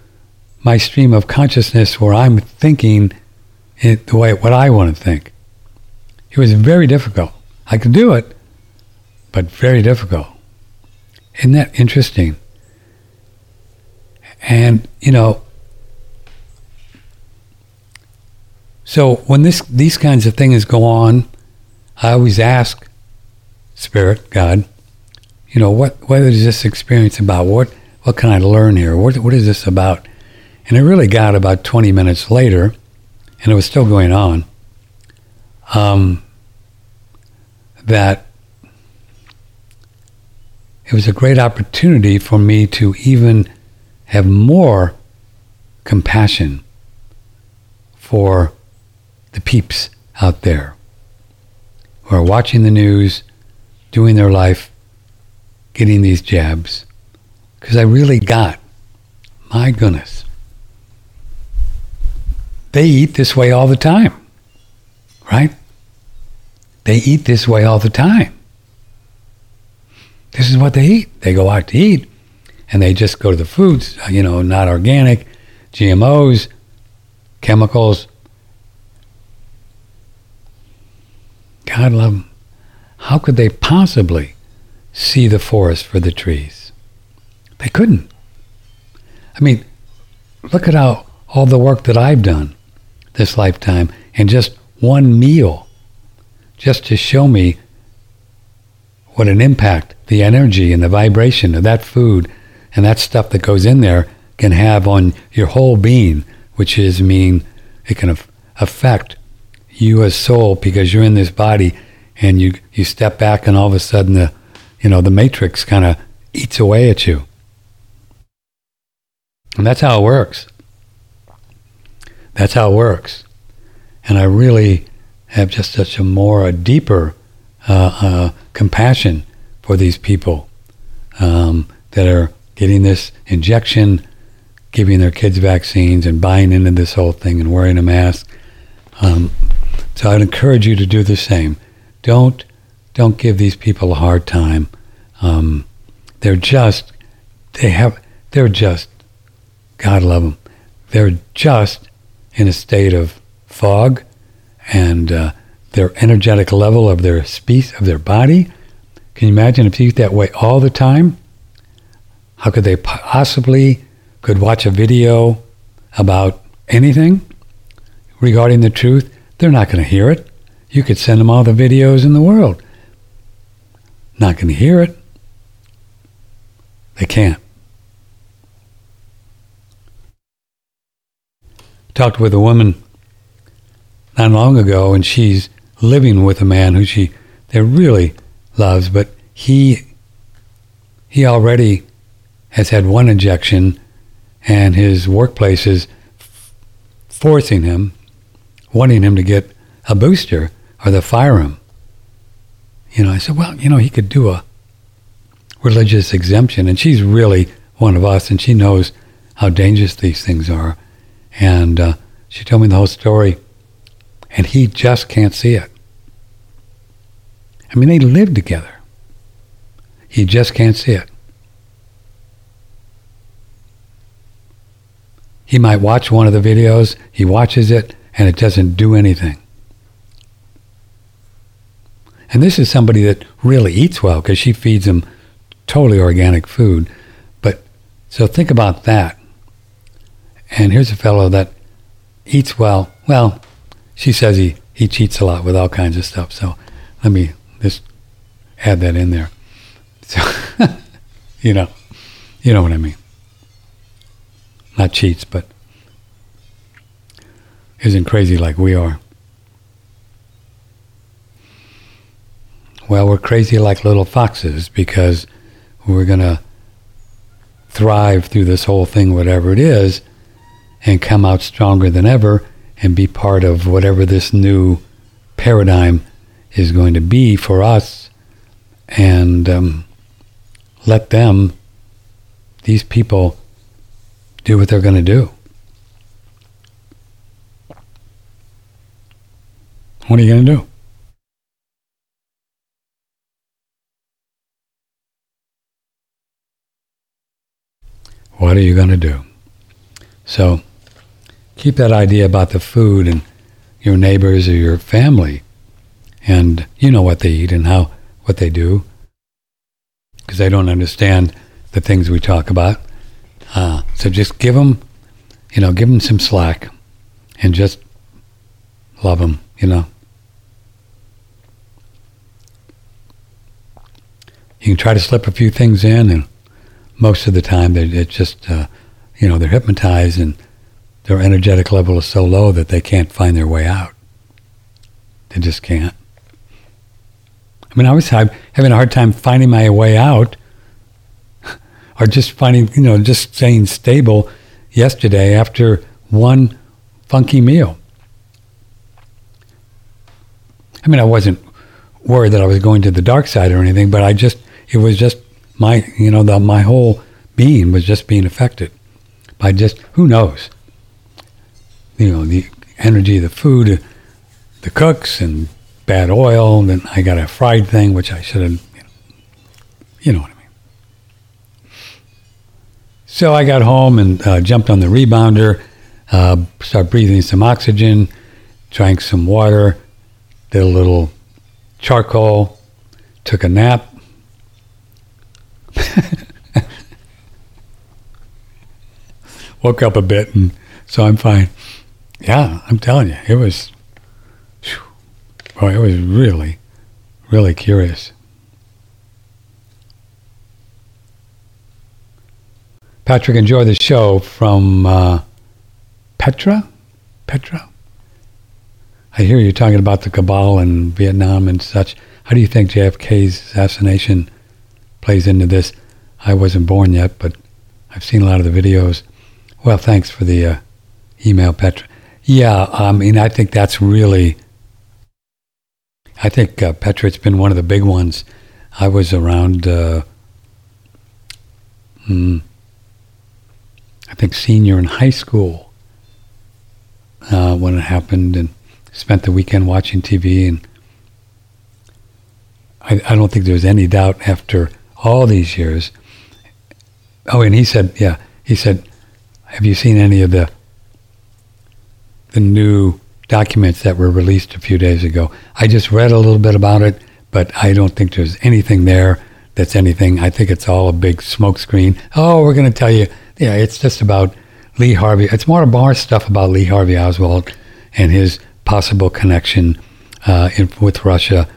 my stream of consciousness where I'm thinking it the way what I want to think. It was very difficult. I could do it, but very difficult. Isn't that interesting? And you know, so when this these kinds of things go on, I always ask Spirit, God, you know, what what is this experience about? What what can I learn here? What what is this about? And it really got about 20 minutes later, and it was still going on. Um, that it was a great opportunity for me to even have more compassion for the peeps out there who are watching the news, doing their life, getting these jabs. Because I really got, my goodness, they eat this way all the time, right? They eat this way all the time. This is what they eat. They go out to eat and they just go to the foods, uh, you know, not organic, GMOs, chemicals. God love them. How could they possibly see the forest for the trees? They couldn't. I mean, look at how all the work that I've done this lifetime and just one meal just to show me what an impact the energy and the vibration of that food and that stuff that goes in there can have on your whole being, which is mean it can affect you as soul because you're in this body and you, you step back and all of a sudden the you know the matrix kind of eats away at you. And that's how it works. That's how it works. And I really have just such a more, a deeper uh, uh, compassion for these people um, that are getting this injection, giving their kids vaccines, and buying into this whole thing and wearing a mask. Um, so I'd encourage you to do the same. Don't don't give these people a hard time. Um, they're just they have they're just God love them. They're just in a state of fog and uh, their energetic level of their speech of their body. Can you imagine if you eat that way all the time? How could they possibly could watch a video about anything regarding the truth? They're not going to hear it. You could send them all the videos in the world. Not going to hear it. They can't. Talked with a woman not long ago, and she's living with a man who she they're really loves, but he he already has had one injection, and his workplace is forcing him, wanting him to get a booster, or they fire him. You know, I said, well, you know, he could do a religious exemption, and she's really one of us, and she knows how dangerous these things are, and uh, she told me the whole story and he just can't see it. I mean, they live together. He just can't see it. He might watch one of the videos, he watches it, and it doesn't do anything. And this is somebody that really eats well because she feeds him totally organic food. But so think about that. And here's a fellow that eats well. Well, she says he, he cheats a lot with all kinds of stuff. So let me add that in there. So, you know, you know what I mean. Not cheats, but isn't crazy like we are. Well, we're crazy like little foxes because we're going to thrive through this whole thing, whatever it is, and come out stronger than ever and be part of whatever this new paradigm is going to be for us and um, let them, these people, do what they're going to do. What are you going to do? what are you going to do? So keep that idea about the food and your neighbors or your family, and you know what they eat and how what they do, because they don't understand the things we talk about. Uh, so just give them, you know, give them some slack, and just love them, you know. You can try to slip a few things in, and most of the time, it's just, uh, you know, they're hypnotized and their energetic level is so low that they can't find their way out. They just can't. I mean, I was having a hard time finding my way out, or just finding, you know, just staying stable yesterday after one funky meal. I mean, I wasn't worried that I was going to the dark side or anything, but I just, it was just my, you know, the, my whole being was just being affected by just, who knows? You know, the energy of the food, the cooks, and bad oil. And then I got a fried thing, which I should have, you know, you know what I mean. So I got home and uh, jumped on the rebounder, uh, started breathing some oxygen, drank some water, did a little charcoal, took a nap. Woke up a bit, and so I'm fine. Yeah, I'm telling you, it was Boy, it was really, really curious. Patrick, enjoy the show from uh, Petra? Petra? I hear you talking about the cabal and Vietnam and such. How do you think JFK's assassination plays into this? I wasn't born yet, but I've seen a lot of the videos. Well, thanks for the uh, email, Petra. Yeah, I mean, I think that's really I think uh, Petra's been one of the big ones. I was around, uh, hmm, I think, senior in high school uh, when it happened and spent the weekend watching TV. And I, I don't think there's any doubt after all these years. Oh, and he said, yeah, he said, have you seen any of the the new documents that were released a few days ago. I just read a little bit about it, but I don't think there's anything there that's anything. I think it's all a big smokescreen. Oh, we're going to tell you. Yeah, it's just about Lee Harvey. It's more more stuff about Lee Harvey Oswald and his possible connection uh, in, with Russia.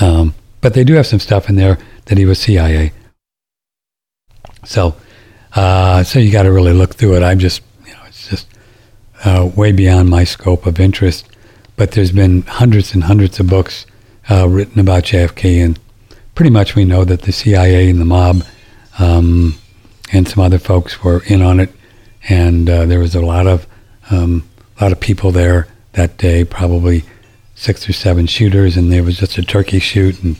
Um, but they do have some stuff in there that he was CIA. So, uh, so you got to really look through it. I'm just uh, way beyond my scope of interest. But there's been hundreds and hundreds of books uh, written about JFK, and pretty much we know that the CIA and the mob um, and some other folks were in on it, and uh, there was a lot of um, a lot of people there that day, probably six or seven shooters, and there was just a turkey shoot and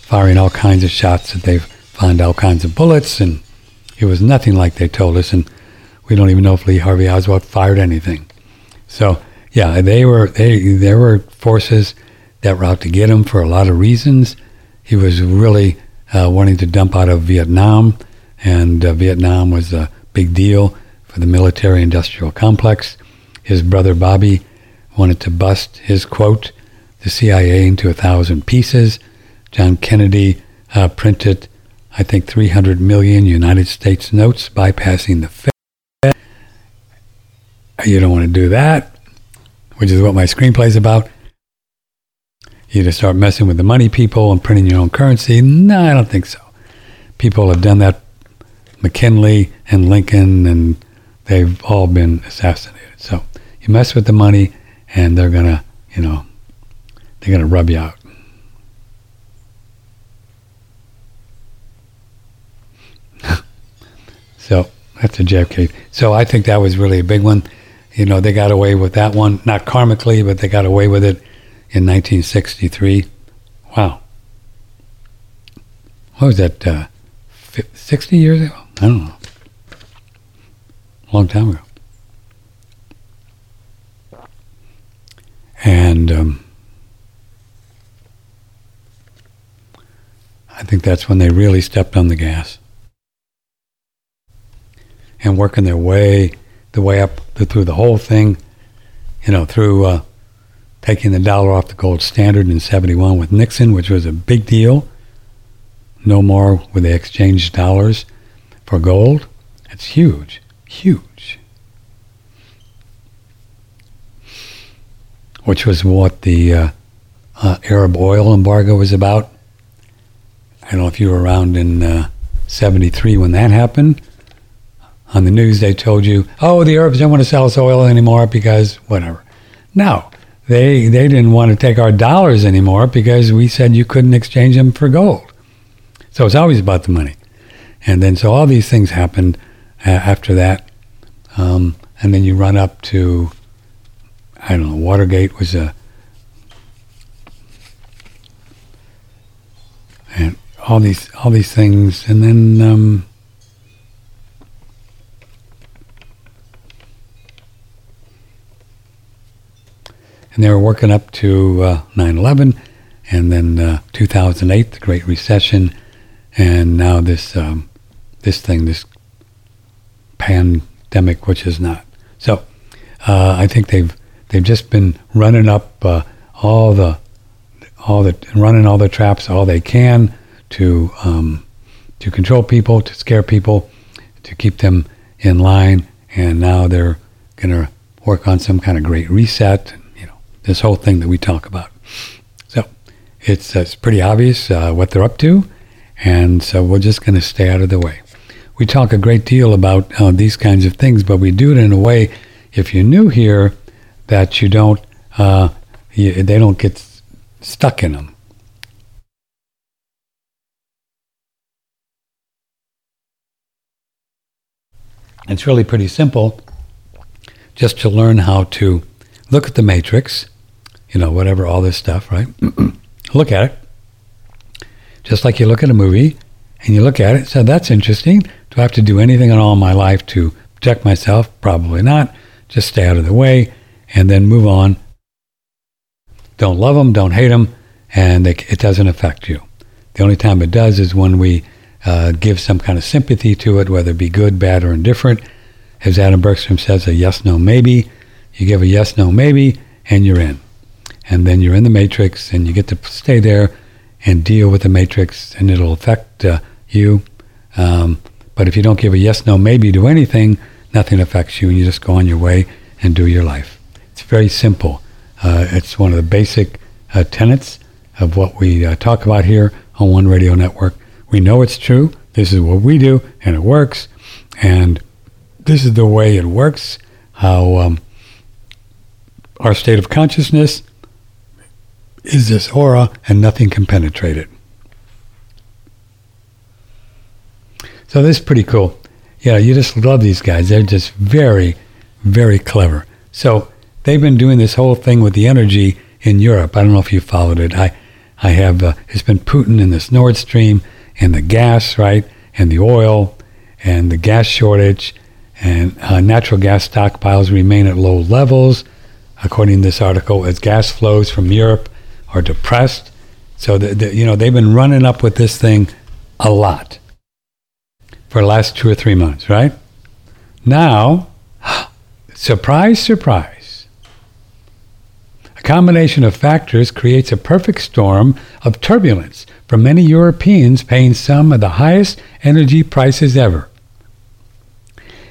firing all kinds of shots that they found all kinds of bullets, and it was nothing like they told us. And we don't even know if Lee Harvey Oswald fired anything. So yeah, they were they there were forces that were out to get him for a lot of reasons. He was really uh, wanting to dump out of Vietnam, and uh, Vietnam was a big deal for the military-industrial complex. His brother Bobby wanted to bust his quote, the CIA into a thousand pieces. John Kennedy uh, printed, I think, 300 million United States notes, bypassing the. You don't want to do that, which is what my screenplay is about. You just start messing with the money people and printing your own currency. No, I don't think so. People have done that. McKinley and Lincoln, and they've all been assassinated. So you mess with the money, and they're gonna, you know, they're gonna rub you out. so that's a JFK. So I think that was really a big one you know, they got away with that one, not karmically, but they got away with it in 1963. Wow. What was that, uh, 60 years ago? I don't know. Long time ago. And um, I think that's when they really stepped on the gas. and working their way the way up through the whole thing, you know, through uh, taking the dollar off the gold standard in 71 with Nixon, which was a big deal. No more would they exchange dollars for gold. It's huge, huge. Which was what the uh, uh, Arab oil embargo was about. I don't know if you were around in uh, 73 when that happened. On the news, they told you, oh, the Arabs don't want to sell us oil anymore because whatever. No, they, they didn't want to take our dollars anymore because we said you couldn't exchange them for gold. So it's always about the money. And then so all these things happened uh, after that. Um, and then you run up to, I don't know, Watergate was a, and all these all these things, and then um, and they were working up to uh, 9/11, and then uh, 2008, the Great Recession, and now this um, this thing, this pandemic, which is not. So uh, I think they've they've just been running up uh, all the all the running all the traps all they can to um, to control people, to scare people, to keep them in line, and now they're going to work on some kind of great reset. This whole thing that we talk about. So it's it's pretty obvious uh, what they're up to, and so we're just going to stay out of the way. We talk a great deal about uh, these kinds of things, but we do it in a way. If you're new here, that you don't, uh, you, they don't get stuck in them. It's really pretty simple just to learn how to look at the matrix, you know, whatever, all this stuff, right? look at it. Just like you look at a movie and you look at it, so that's interesting. Do I have to do anything in all my life to protect myself? Probably not. Just stay out of the way and then move on. Don't love them, don't hate them, and they, it doesn't affect you. The only time it does is when we uh, give some kind of sympathy to it, whether it be good, bad, or indifferent. As Adam Bergstrom says, a yes, no, maybe. You give a yes, no, maybe, and you're in. And then you're in the matrix, and you get to stay there and deal with the matrix, and it'll affect uh, you. Um, but if you don't give a yes, no, maybe to anything, nothing affects you, and you just go on your way and do your life. It's very simple. Uh, it's one of the basic uh, tenets of what we uh, talk about here on One Radio Network. We know it's true. This is what we do, and it works. And this is the way it works. How um, our state of consciousness is this aura, and nothing can penetrate it. So this is pretty cool. Yeah, you just love these guys. They're just very, very clever. So they've been doing this whole thing with the energy in Europe. I don't know if you followed it. I, I have. Uh, it's been Putin in this Nord Stream and the gas, right, and the oil, and the gas shortage, and uh, natural gas stockpiles remain at low levels, according to this article, as gas flows from Europe are depressed. So, the, the, you know, they've been running up with this thing a lot for the last two or three months, right? Now, surprise, surprise a combination of factors creates a perfect storm of turbulence for many Europeans paying some of the highest energy prices ever.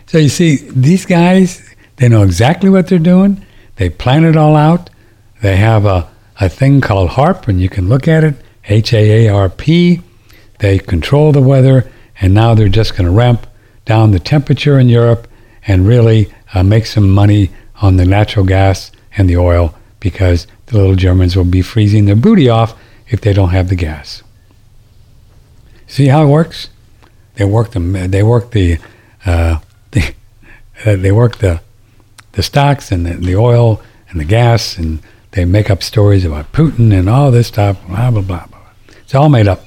So you see, these guys, they know exactly what they're doing. They plan it all out. They have a, a thing called HAARP, and you can look at it H A A R P. They control the weather, and now they're just going to ramp down the temperature in Europe and really uh, make some money on the natural gas and the oil because the little Germans will be freezing their booty off if they don't have the gas. See how it works? They work the they work the uh, the, they work the the stocks and the, the oil and the gas and they make up stories about Putin and all this stuff. Blah blah blah blah. It's all made up,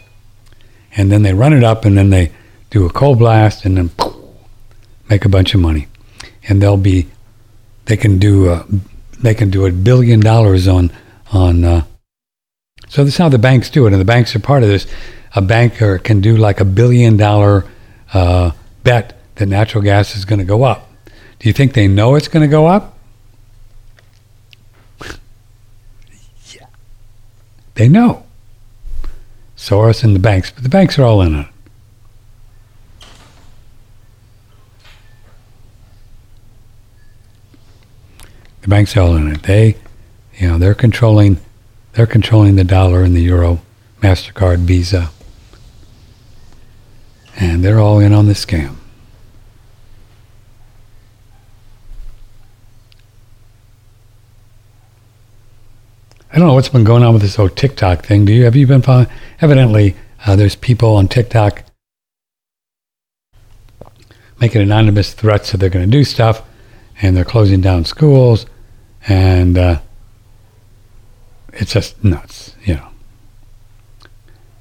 and then they run it up and then they do a cold blast and then poof, make a bunch of money, and they'll be they can do. Uh, they can do a billion dollars on on. Uh, so this is how the banks do it, and the banks are part of this. A banker can do like a billion dollar uh, bet that natural gas is going to go up. Do you think they know it's going to go up? They know. Soros and the banks, but the banks are all in on it. The banks are all in it. They, you know, they're controlling, they're controlling the dollar and the euro, Mastercard, Visa, and they're all in on the scam. I don't know what's been going on with this whole TikTok thing. Do you have you been following? Evidently, uh, there's people on TikTok making anonymous threats that they're going to do stuff, and they're closing down schools, and uh, it's just nuts, you know.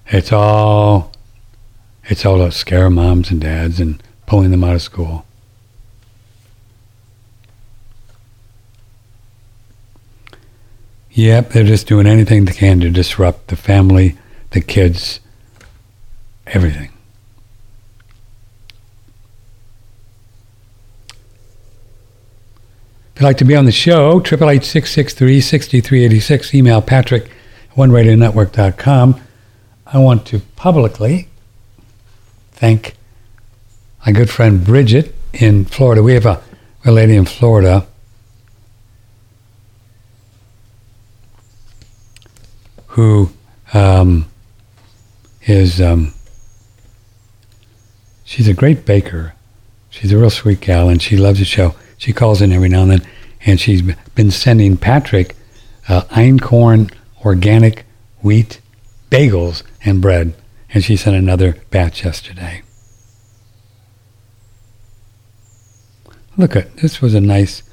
It's all it's all about scare moms and dads and pulling them out of school. Yep, they're just doing anything they can to disrupt the family, the kids, everything. If you'd like to be on the show, 888 email patrick at oneradionetwork.com. I want to publicly thank my good friend Bridget in Florida. We have a, a lady in Florida who um, is um, she's a great baker. She's a real sweet gal, and she loves the show. She calls in every now and then, and she's been sending Patrick uh, einkorn organic wheat bagels and bread, and she sent another batch yesterday. Look at this was a nice,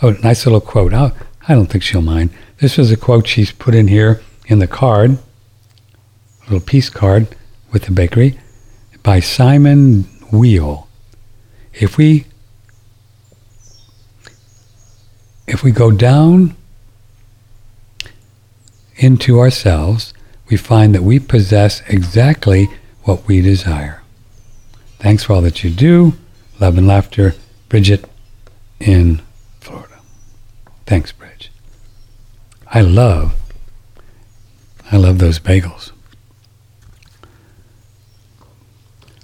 oh, nice little quote. I, I don't think she'll mind. This was a quote she's put in here in the card, a little piece card with the bakery by Simone Weil. If we if we go down into ourselves, we find that we possess exactly what we desire. Thanks for all that you do. Love and laughter, Bridget in Florida. Thanks, Bridge. I love I love those bagels.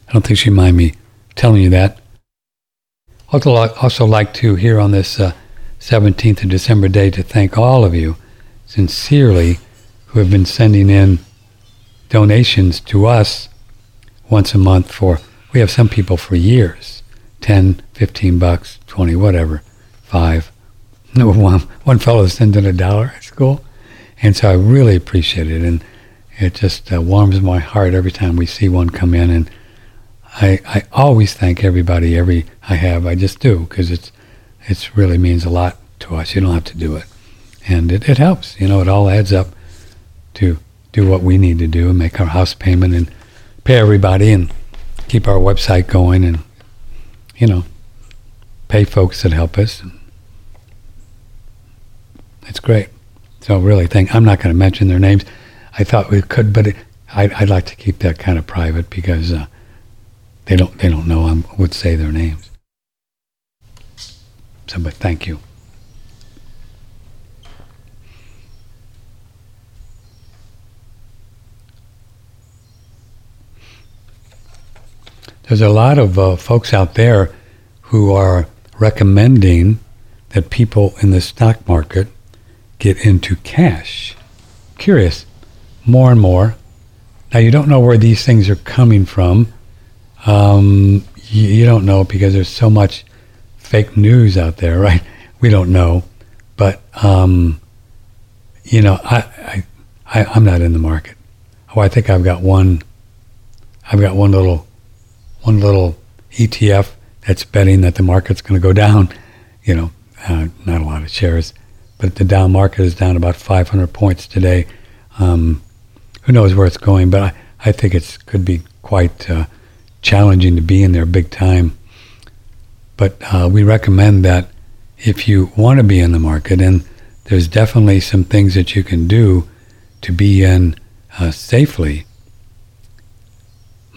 I don't think she'd mind me telling you that. Also, also like to here on this uh, 17th of December day to thank all of you sincerely who have been sending in donations to us once a month for, we have some people for years, 10, 15 bucks, 20, whatever, five. no One, one fellow sent in a dollar at school. And so I really appreciate it. And it just uh, warms my heart every time we see one come in. And I, I always thank everybody every I have. I just do because it's it's really means a lot to us. You don't have to do it, and it, it helps. You know, it all adds up to do what we need to do and make our house payment and pay everybody and keep our website going and you know pay folks that help us. It's great. So really, think I'm not going to mention their names. I thought we could, but it, I'd, I'd, like to keep that kind of private because uh, they don't they don't know I would say their names. So, but thank you. There's a lot of uh, folks out there who are recommending that people in the stock market get into cash. Curious, more and more. Now, you don't know where these things are coming from. Um, you, you don't know because there's so much fake news out there, right? We don't know. But, um, you know, I, I, I, I'm not in the market. Oh, I think I've got one, I've got one little, one little ETF that's betting that the market's going to go down. You know, uh, not a lot of shares but the Dow market is down about 500 points today. Um, who knows where it's going, but I, I think it could be quite uh, challenging to be in there big time. But uh, we recommend that if you want to be in the market, and there's definitely some things that you can do to be in uh, safely,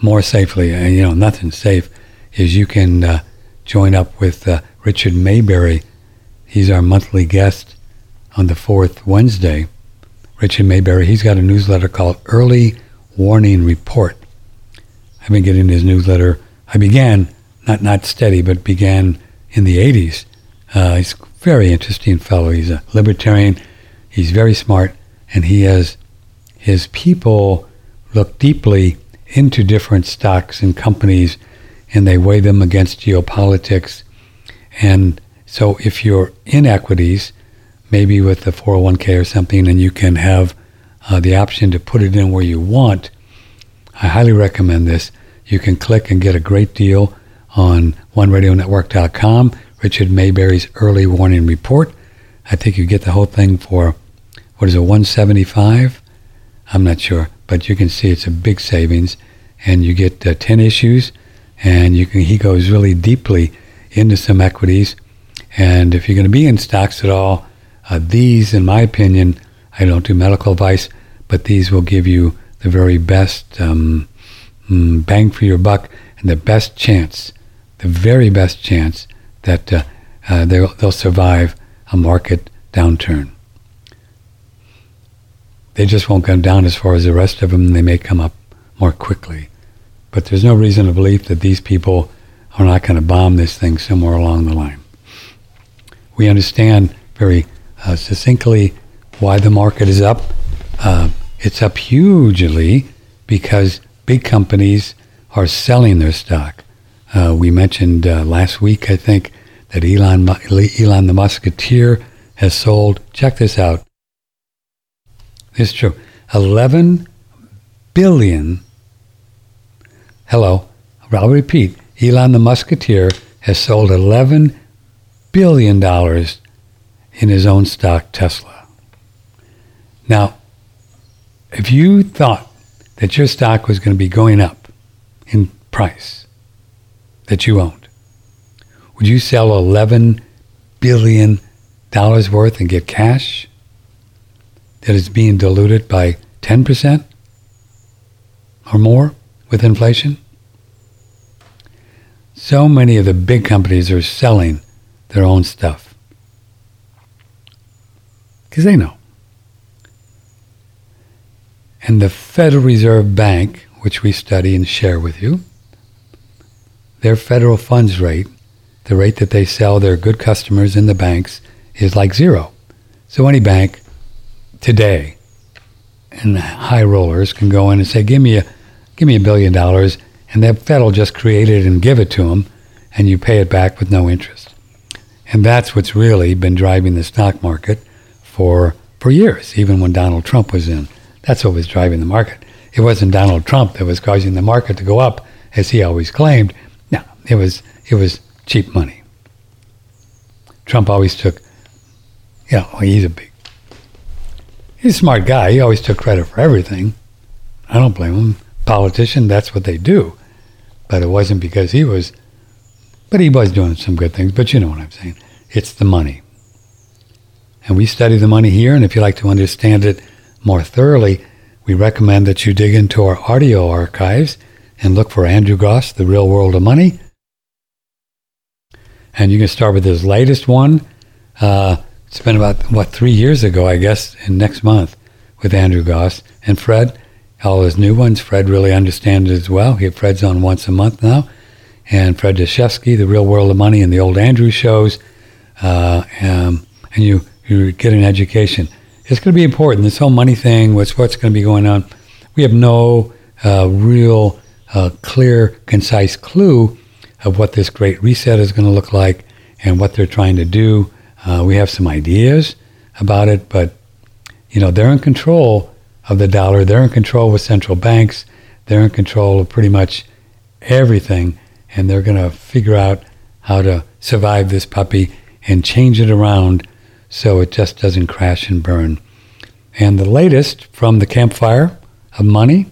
more safely. And you know, nothing safe is you can uh, join up with uh, Richard Maybury. He's our monthly guest on the fourth Wednesday. Richard Maybury, he's got a newsletter called Early Warning Report. I've been getting his newsletter. I began, not, not steady, but began in the 80s. Uh, he's a very interesting fellow. He's a libertarian. He's very smart, and he has his people look deeply into different stocks and companies, and they weigh them against geopolitics. And so, if you're in equities, maybe with the 401k or something, and you can have uh, the option to put it in where you want, I highly recommend this. You can click and get a great deal on OneRadioNetwork.com, Richard Maybury's early warning report. I think you get the whole thing for, what is it, 175 I'm not sure, but you can see it's a big savings, and you get uh, 10 issues, and you can, he goes really deeply into some equities. And if you're going to be in stocks at all, uh, these, in my opinion, I don't do medical advice, but these will give you the very best um, mm, bang for your buck and the best chance, the very best chance that uh, uh, they'll, they'll survive a market downturn. They just won't come down as far as the rest of them. They may come up more quickly. But there's no reason to believe that these people are not going to bomb this thing somewhere along the line. We understand very uh, succinctly why the market is up. Uh, it's up hugely because big companies are selling their stock. Uh, we mentioned uh, last week, I think, that Elon, Elon the Musketeer has sold, check this out, it's true, 11 billion, hello, I'll repeat, Elon the Musketeer has sold 11 billion dollars in his own stock, Tesla. Now, if you thought that your stock was going to be going up in price that you owned, would you sell 11 billion dollars worth and get cash that is being diluted by 10% or more with inflation? So many of the big companies are selling their own stuff because they know. And the Federal Reserve Bank, which we study and share with you, their federal funds rate, the rate that they sell their good customers in the banks, is like zero. So any bank today and high rollers can go in and say, "Give me a, give me a billion dollars," and the Fed will just create it and give it to them, and you pay it back with no interest. And that's what's really been driving the stock market for for years, even when Donald Trump was in. That's what was driving the market. It wasn't Donald Trump that was causing the market to go up, as he always claimed. No, it was it was cheap money. Trump always took, you know, he's a big, he's a smart guy. He always took credit for everything. I don't blame him. Politician, that's what they do. But it wasn't because he was, but he was doing some good things. But you know what I'm saying. It's the money. And we study the money here, and if you'd like to understand it more thoroughly, we recommend that you dig into our audio archives and look for Andrew Goss, The Real World of Money. And you can start with his latest one. Uh, it's been about, what, three years ago, I guess, in next month with Andrew Goss And Fred, all his new ones, Fred really understands it as well. He, Fred's on once a month now. And Fred Deshefsky, The Real World of Money, and the old Andrew shows. Uh, um, and you you get an education. It's going to be important. This whole money thing, what's what's going to be going on. We have no uh, real uh, clear, concise clue of what this great reset is going to look like and what they're trying to do. Uh, we have some ideas about it, but you know they're in control of the dollar. They're in control with central banks. They're in control of pretty much everything, and they're going to figure out how to survive this puppy and change it around so it just doesn't crash and burn. And the latest from the campfire of money.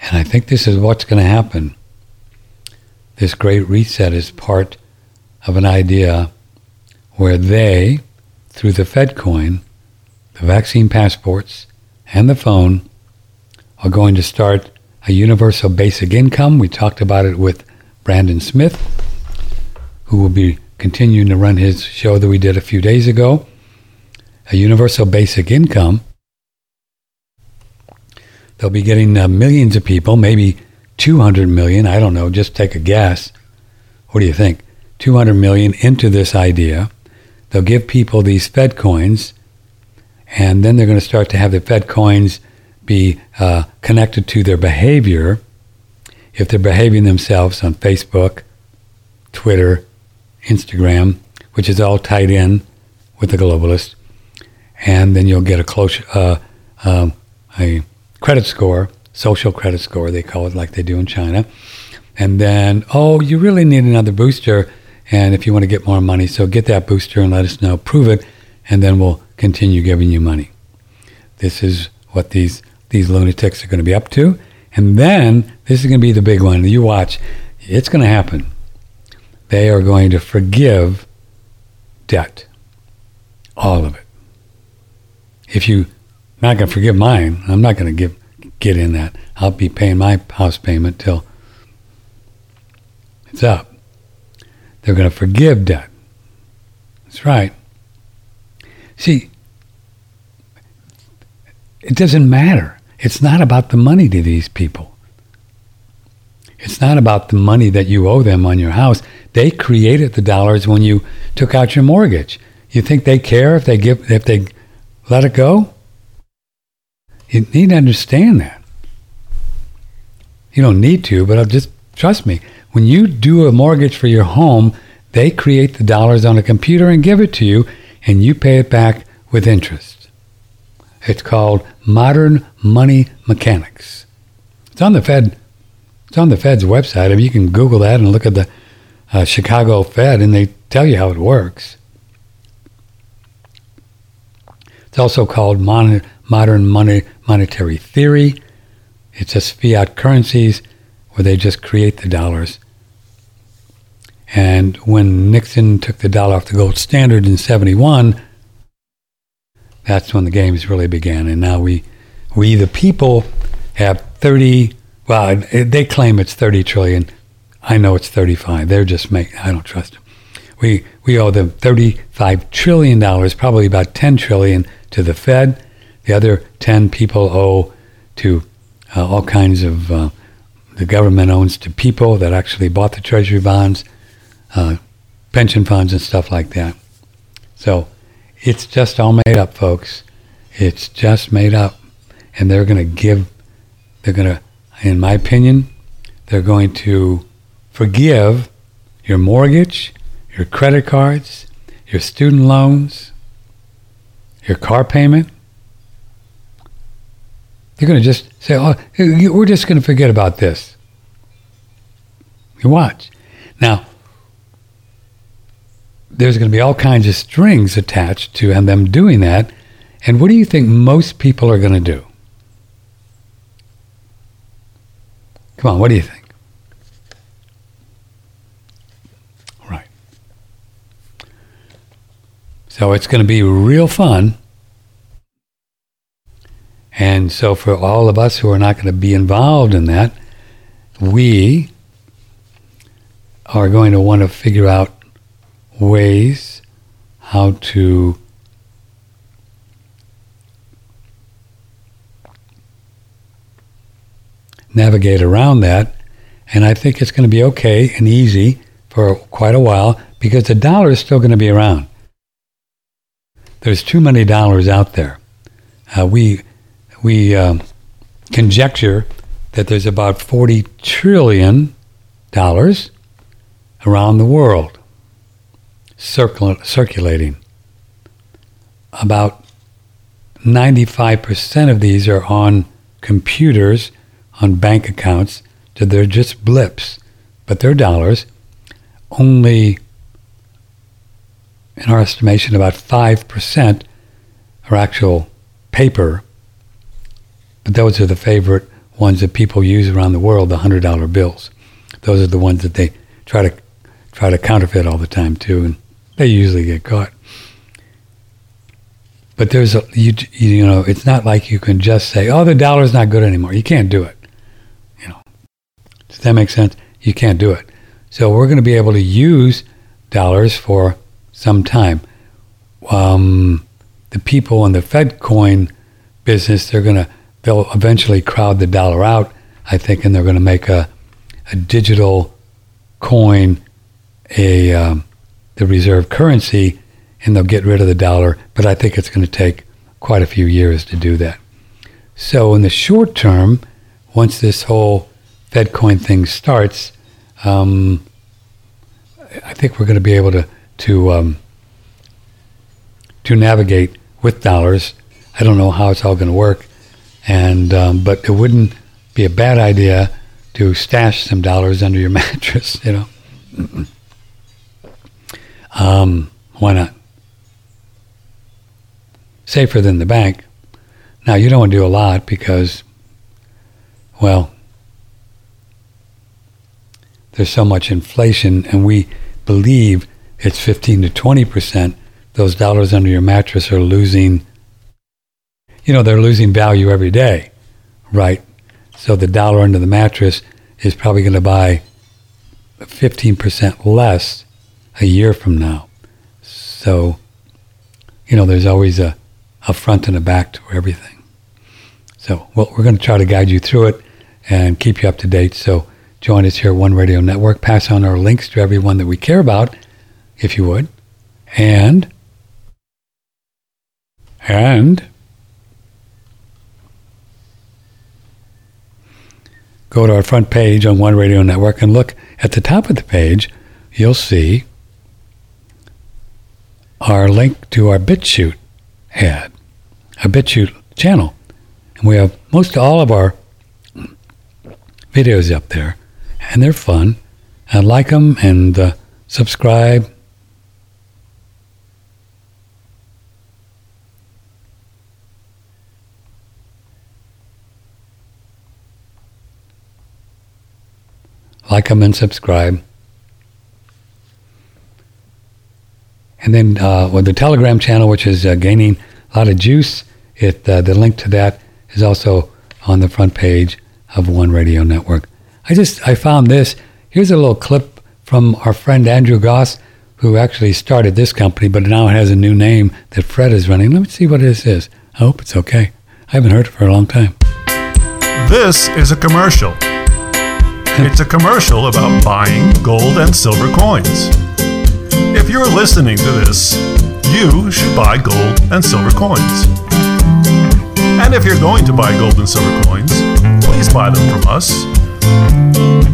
And I think this is what's going to happen. This great reset is part of an idea where they, through the Fed coin, the vaccine passports, and the phone are going to start a universal basic income. We talked about it with Brandon Smith, who will be continuing to run his show that we did a few days ago. A universal basic income. They'll be getting uh, millions of people, maybe 200 million, I don't know, just take a guess. What do you think? 200 million into this idea. They'll give people these Fed coins, and then they're going to start to have the Fed coins be uh, connected to their behavior. If they're behaving themselves on Facebook, Twitter, Instagram, which is all tied in with the globalist, and then you'll get a close uh, um, a credit score, social credit score they call it, like they do in China. And then, oh, you really need another booster, and if you want to get more money, so get that booster and let us know, prove it, and then we'll continue giving you money. This is what these these lunatics are going to be up to. And then this is going to be the big one. You watch, it's going to happen. They are going to forgive debt, all of it. If you not going to forgive mine, I'm not going to give get in that. I'll be paying my house payment till it's up. They're going to forgive debt. That's right. See, it doesn't matter. It's not about the money to these people. It's not about the money that you owe them on your house. They created the dollars when you took out your mortgage. You think they care if they give if they let it go? You need to understand that. You don't need to, but I'll just trust me. When you do a mortgage for your home, they create the dollars on a computer and give it to you, and you pay it back with interest. It's called modern money mechanics. It's on the Fed. It's on the Fed's website. I mean, you can Google that and look at the uh, Chicago Fed, and they tell you how it works. It's also called mon- modern money monetary theory. It's just fiat currencies where they just create the dollars. And when Nixon took the dollar off the gold standard in 71, that's when the games really began. And now we, we the people, have 30. Well, they claim it's 30 trillion. I know it's 35. They're just making. I don't trust them. We we owe them 35 trillion dollars, probably about 10 trillion to the Fed. The other 10 people owe to uh, all kinds of. Uh, the government owns to people that actually bought the treasury bonds, uh, pension funds, and stuff like that. So it's just all made up, folks. It's just made up. And they're going to give, they're going to, in my opinion, they're going to forgive your mortgage, your credit cards, your student loans, your car payment. They're going to just say, oh, we're just going to forget about this. You watch. Now, there's going to be all kinds of strings attached to and them doing that. And what do you think most people are going to do? Come on, what do you think? Right. So it's going to be real fun. And so for all of us who are not going to be involved in that, we are going to want to figure out ways how to navigate around that. And I think it's going to be okay and easy for quite a while because the dollar is still going to be around. There's too many dollars out there. Uh, we we um, conjecture that there's about 40 trillion dollars around the world circul- circulating. About 95% of these are on computers, on bank accounts, so they're just blips, but they're dollars. Only, in our estimation, about 5% are actual paper, but those are the favorite ones that people use around the world, the $100 bills. Those are the ones that they try to try to counterfeit all the time too, and they usually get caught. but there's a you you know it's not like you can just say oh the dollar's not good anymore. You can't do it. You know, does that make sense? You can't do it. So we're going to be able to use dollars for some time. Um, the people in the Fed coin business, they're going to they'll eventually crowd the dollar out, I think, and they're going to make a a digital coin a um, the reserve currency, and they'll get rid of the dollar. But I think it's going to take quite a few years to do that. So in the short term, once this whole Fed coin thing starts, um, I think we're going to be able to to um, to navigate with dollars. I don't know how it's all going to work, and um, but it wouldn't be a bad idea to stash some dollars under your mattress. You know, um, why not? Safer than the bank. Now you don't want to do a lot because, well, there's so much inflation, and we believe it's 15 to 20 percent. Those dollars under your mattress are losing. You know, they're losing value every day, right? So the dollar under the mattress is probably going to buy 15% less a year from now. So, you know, there's always a, a front and a back to everything. So, well, we're going to try to guide you through it and keep you up to date. So, join us here at One Radio Network. Pass on our links to everyone that we care about, if you would. And, and, go to our front page on One Radio Network and look at the top of the page. You'll see our link to our BitChute ad, a BitChute channel. And we have most all of our videos up there and they're fun. I like them and uh, subscribe. Like them and subscribe. And then uh, with the Telegram channel, which is uh, gaining a lot of juice, it uh, the link to that is also on the front page of One Radio Network. I just I found this. Here's a little clip from our friend Andrew Goss, who actually started this company, but now it has a new name that Fred is running. Let me see what this is. I hope it's okay. I haven't heard it for a long time. This is a commercial. It's a commercial about buying gold and silver coins. You're listening to this, you should buy gold and silver coins. And if you're going to buy gold and silver coins, please buy them from us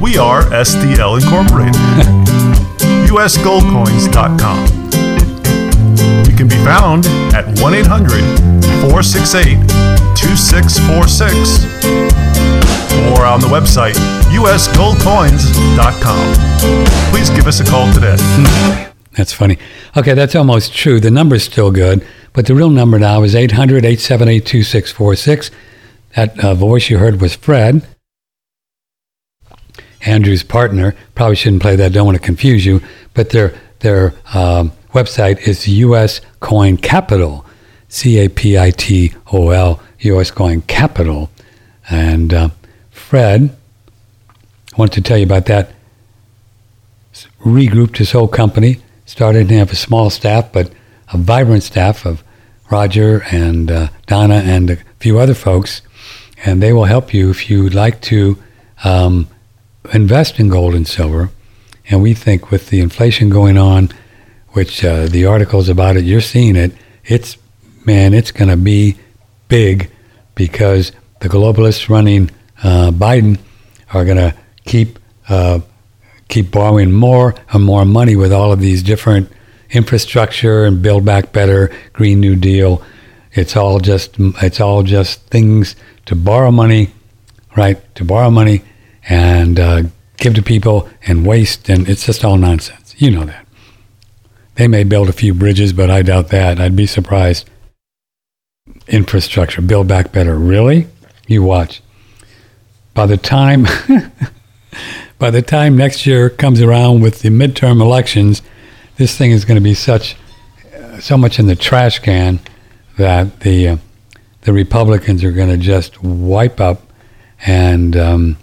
we are STL Incorporated. USGoldCoins.com. Can be found at 1 800 468 2646 or on the website usgoldcoins.com. Please give us a call today. That's funny. Okay, that's almost true. The number's still good, but the real number now is 800 878 2646. That uh, voice you heard was Fred. Andrew's partner. Probably shouldn't play that. Don't want to confuse you. But their their um, website is U.S. Coin Capitol, C A P I T O L, U.S. Coin Capitol. And uh, Fred, I wanted to tell you about that. Regrouped his whole company. Started to have a small staff, but a vibrant staff of Roger and uh, Donna and a few other folks, and they will help you if you'd like to um, invest in gold and silver. And we think with the inflation going on, which uh, the articles about it, you're seeing it, it's, man, it's going to be big because the globalists running uh, Biden are going to keep uh, keep borrowing more and more money with all of these different infrastructure and build back better, Green New Deal. It's all just it's all just things to borrow money, right? To borrow money and uh, give to people and waste, and it's just all nonsense. You know that. They may build a few bridges, but I doubt that. I'd be surprised. Infrastructure, build back better. Really? You watch. By the time, by the time next year comes around with the midterm elections, this thing is going to be such, uh, so much in the trash can that the uh, the Republicans are going to just wipe up, and um,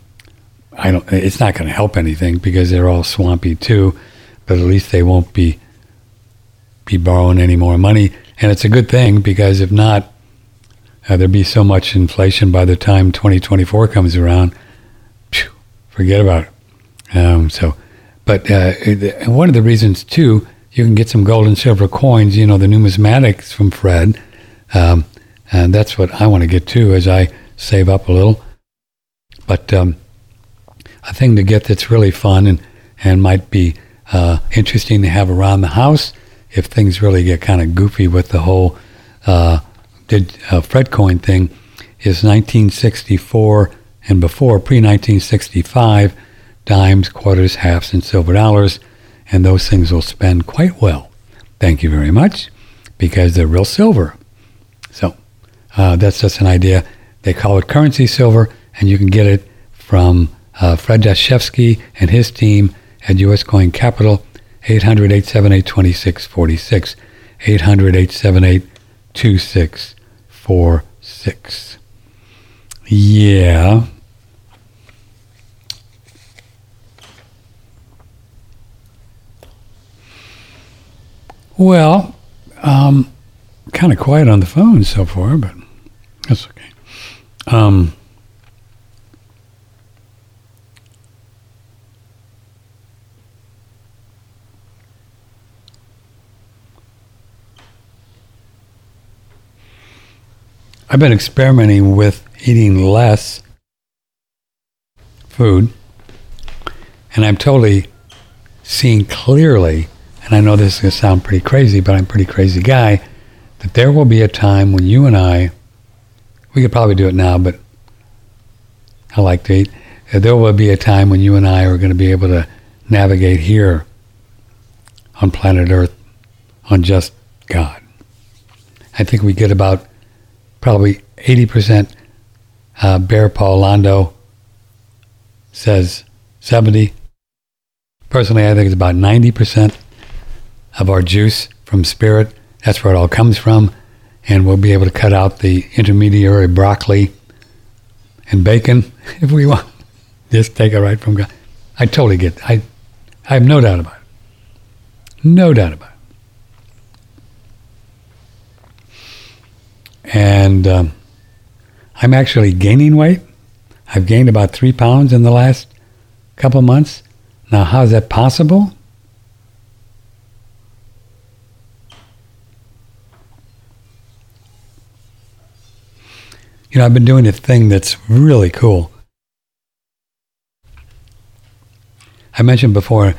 I don't. It's not going to help anything because they're all swampy too. But at least they won't be be borrowing any more money, and it's a good thing because if not, uh, there'd be so much inflation by the time 2024 comes around. Phew, forget about it. Um, so, but uh, one of the reasons too, you can get some gold and silver coins. You know, the numismatics from Fred, um, and that's what I want to get to as I save up a little. But um, a thing to get that's really fun and and might be uh, interesting to have around the house if things really get kind of goofy with the whole uh, did uh, Fred coin thing is 1964 and before pre 1965 dimes, quarters, halves, and silver dollars, and those things will spend quite well. Thank you very much, because they're real silver. So uh, that's just an idea. They call it currency silver, and you can get it from uh, Fred Dashevsky and his team at U.S. Coin Capitol, 800 878 2646. 800 878 2646. Yeah. Well, um, kind of quiet on the phone so far, but that's okay. Um, I've been experimenting with eating less food, and I'm totally seeing clearly, and I know this is going to sound pretty crazy, but I'm a pretty crazy guy, that there will be a time when you and I, we could probably do it now, but I like to eat. There will be a time when you and I are going to be able to navigate here on planet Earth on just God. I think we get about probably 80%. Uh, Bear Paul Londo says 70. Personally, I think it's about 90% of our juice from spirit. That's where it all comes from. And we'll be able to cut out the intermediary broccoli and bacon if we want. Just take it right from God. I totally get it. I, I have no doubt about it. No doubt about it. and um, I'm actually gaining weight. I've gained about three pounds in the last couple months. Now, how is that possible? You know, I've been doing a thing that's really cool. I mentioned before,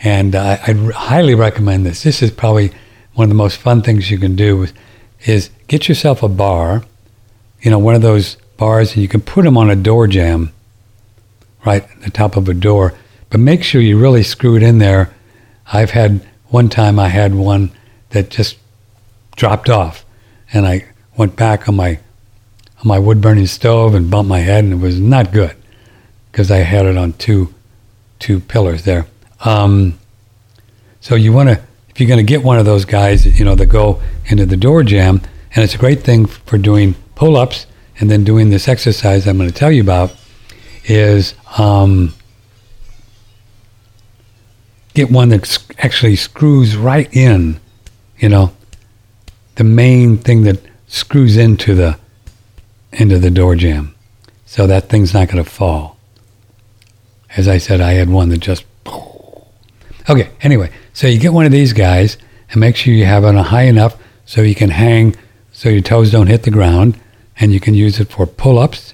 and I, would highly recommend this. This is probably one of the most fun things you can do is get yourself a bar, you know, one of those bars, and you can put them on a door jamb, right at the top of a door. But make sure you really screw it in there. I've had one time I had one that just dropped off, and I went back on my my wood burning stove and bumped my head, and it was not good because I had it on two two pillars there. Um, so you want to if you're going to get one of those guys, you know, that go into the door jamb, and it's a great thing for doing pull-ups and then doing this exercise I'm going to tell you about, is um, get one that actually screws right in, you know, the main thing that screws into the into the door jamb, so that thing's not going to fall. As I said, I had one that just. Okay. Anyway, so you get one of these guys and make sure you have it high enough so you can hang so your toes don't hit the ground and you can use it for pull-ups.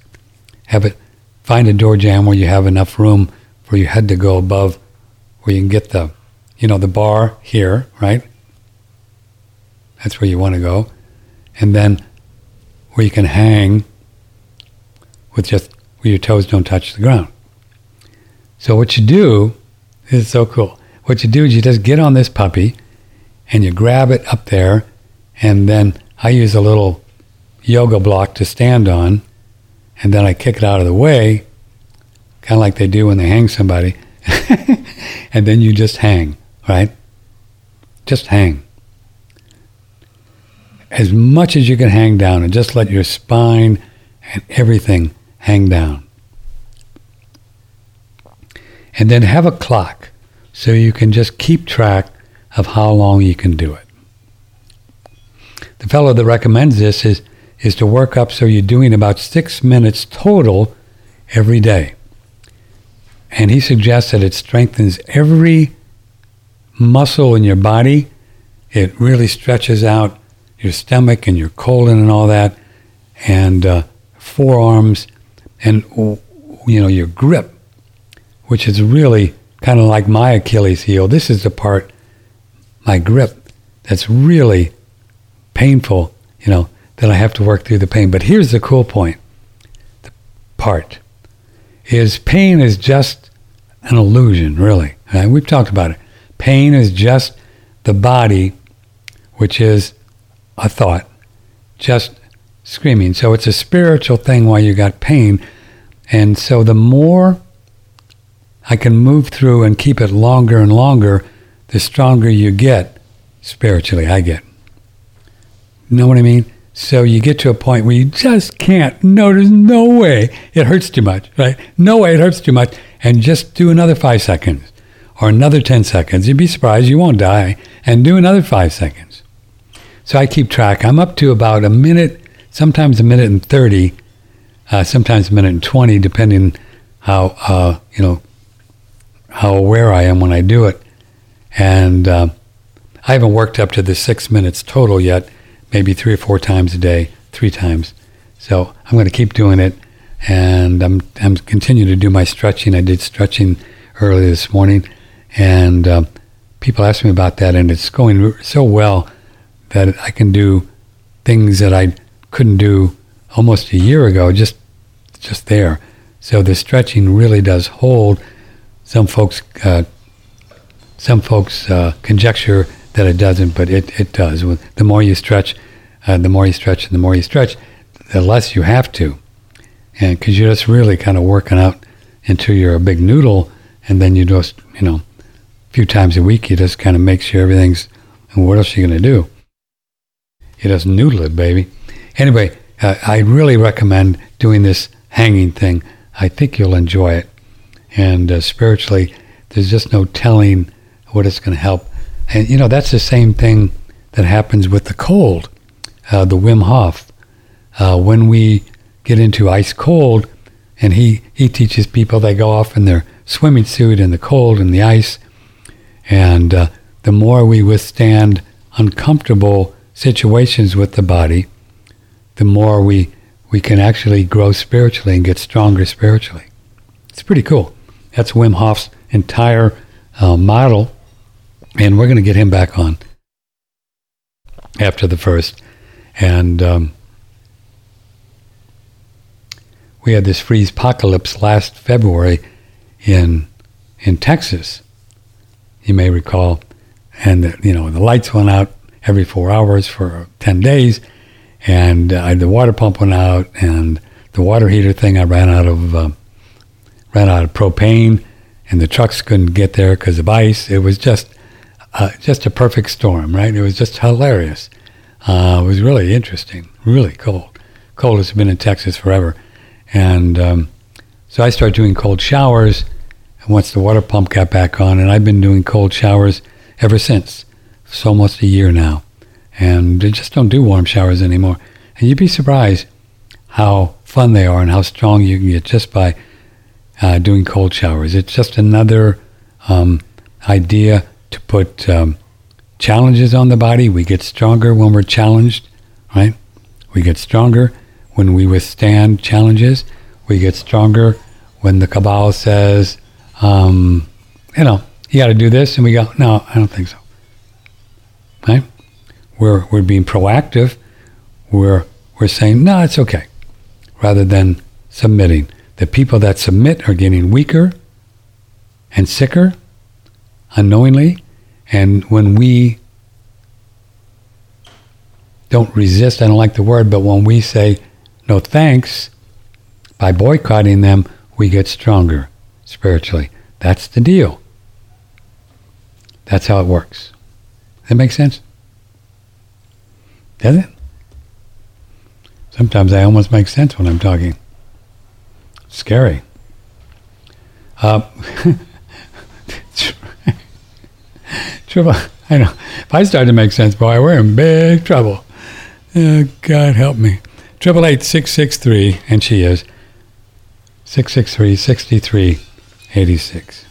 Have it find a door jamb where you have enough room for your head to go above where you can get the you know the bar here, right? That's where you want to go. And then where you can hang with just where your toes don't touch the ground. So what you do is so cool. What you do is you just get on this puppy and you grab it up there, and then I use a little yoga block to stand on, and then I kick it out of the way, kind of like they do when they hang somebody, and then you just hang, right? Just hang. as much as you can hang down and just let your spine and everything hang down. And then have a clock so you can just keep track of how long you can do it. The fellow that recommends this is, is to work up so you're doing about six minutes total every day. And he suggests that it strengthens every muscle in your body. It really stretches out your stomach and your colon and all that, and uh, forearms, and you know your grip, which is really kind of like my Achilles heel. This is the part, my grip, that's really painful. You know that I have to work through the pain. But here's the cool point. The part is pain is just an illusion, really. Right? We've talked about it. Pain is just the body, which is a thought, just screaming. So it's a spiritual thing while you got pain. And so the more I can move through and keep it longer and longer, the stronger you get spiritually, I get. Know what I mean? So you get to a point where you just can't. No, there's no way it hurts too much, right? No way it hurts too much. And just do another five seconds or another 10 seconds. You'd be surprised you won't die. And do another five seconds. So I keep track. I'm up to about a minute, sometimes a minute and 30, uh, sometimes a minute and 20, depending how, uh, you know, how aware I am when I do it. And uh, I haven't worked up to the six minutes total yet maybe three or four times a day, three times. So I'm going to keep doing it, and I'm I'm continuing to do my stretching. I did stretching early this morning, and uh, people ask me about that, and it's going so well that I can do things that I couldn't do almost a year ago, just just there. So the stretching really does hold. Some folks, uh, some folks uh, conjecture that it doesn't, but it, it does. The more you stretch, uh, the more you stretch, and the more you stretch, the less you have to. And because you're just really kind of working out until you're a big noodle, and then you just, you know, a few times a week, you just kind of make sure everything's, and what else are you going to do? You just noodle it, baby. Anyway, uh, I really recommend doing this hanging thing. I think you'll enjoy it. And uh, spiritually, there's just no telling what it's going to help and, you know, that's the same thing that happens with the cold, uh, the Wim Hof. Uh, when we get into ice cold, and he, he teaches people they go off in their swimming suit in the cold and the ice. And uh, the more we withstand uncomfortable situations with the body, the more we, we can actually grow spiritually and get stronger spiritually. It's pretty cool. That's Wim Hof's entire uh, model and we're going to get him back on after the first. And um, we had this freeze apocalypse last February in in Texas. You may recall, and the, you know the lights went out every four hours for ten days, and uh, the water pump went out, and the water heater thing I ran out of uh, ran out of propane, and the trucks couldn't get there because of ice. It was just uh, just a perfect storm, right? It was just hilarious. Uh, it was really interesting, really cold. Cold has been in Texas forever. And um, so I started doing cold showers once the water pump got back on, and I've been doing cold showers ever since. It's almost a year now. And they just don't do warm showers anymore. And you'd be surprised how fun they are and how strong you can get just by uh, doing cold showers. It's just another um, idea to put um, challenges on the body. We get stronger when we're challenged, right? We get stronger when we withstand challenges. We get stronger when the cabal says, um, you know, you got to do this, and we go, no, I don't think so. Right? We're we're being proactive. We're we're saying, no, it's okay, rather than submitting. The people that submit are getting weaker and sicker unknowingly. And when we don't resist, I don't like the word, but when we say no thanks, by boycotting them, we get stronger spiritually. That's the deal. That's how it works. That makes sense? Does it? Sometimes I almost make sense when I'm talking. Scary. Uh, trouble. I know. If I start to make sense, boy, we're in big trouble. Oh, God help me. Triple eight six six three, and she is six six three sixty three eighty six.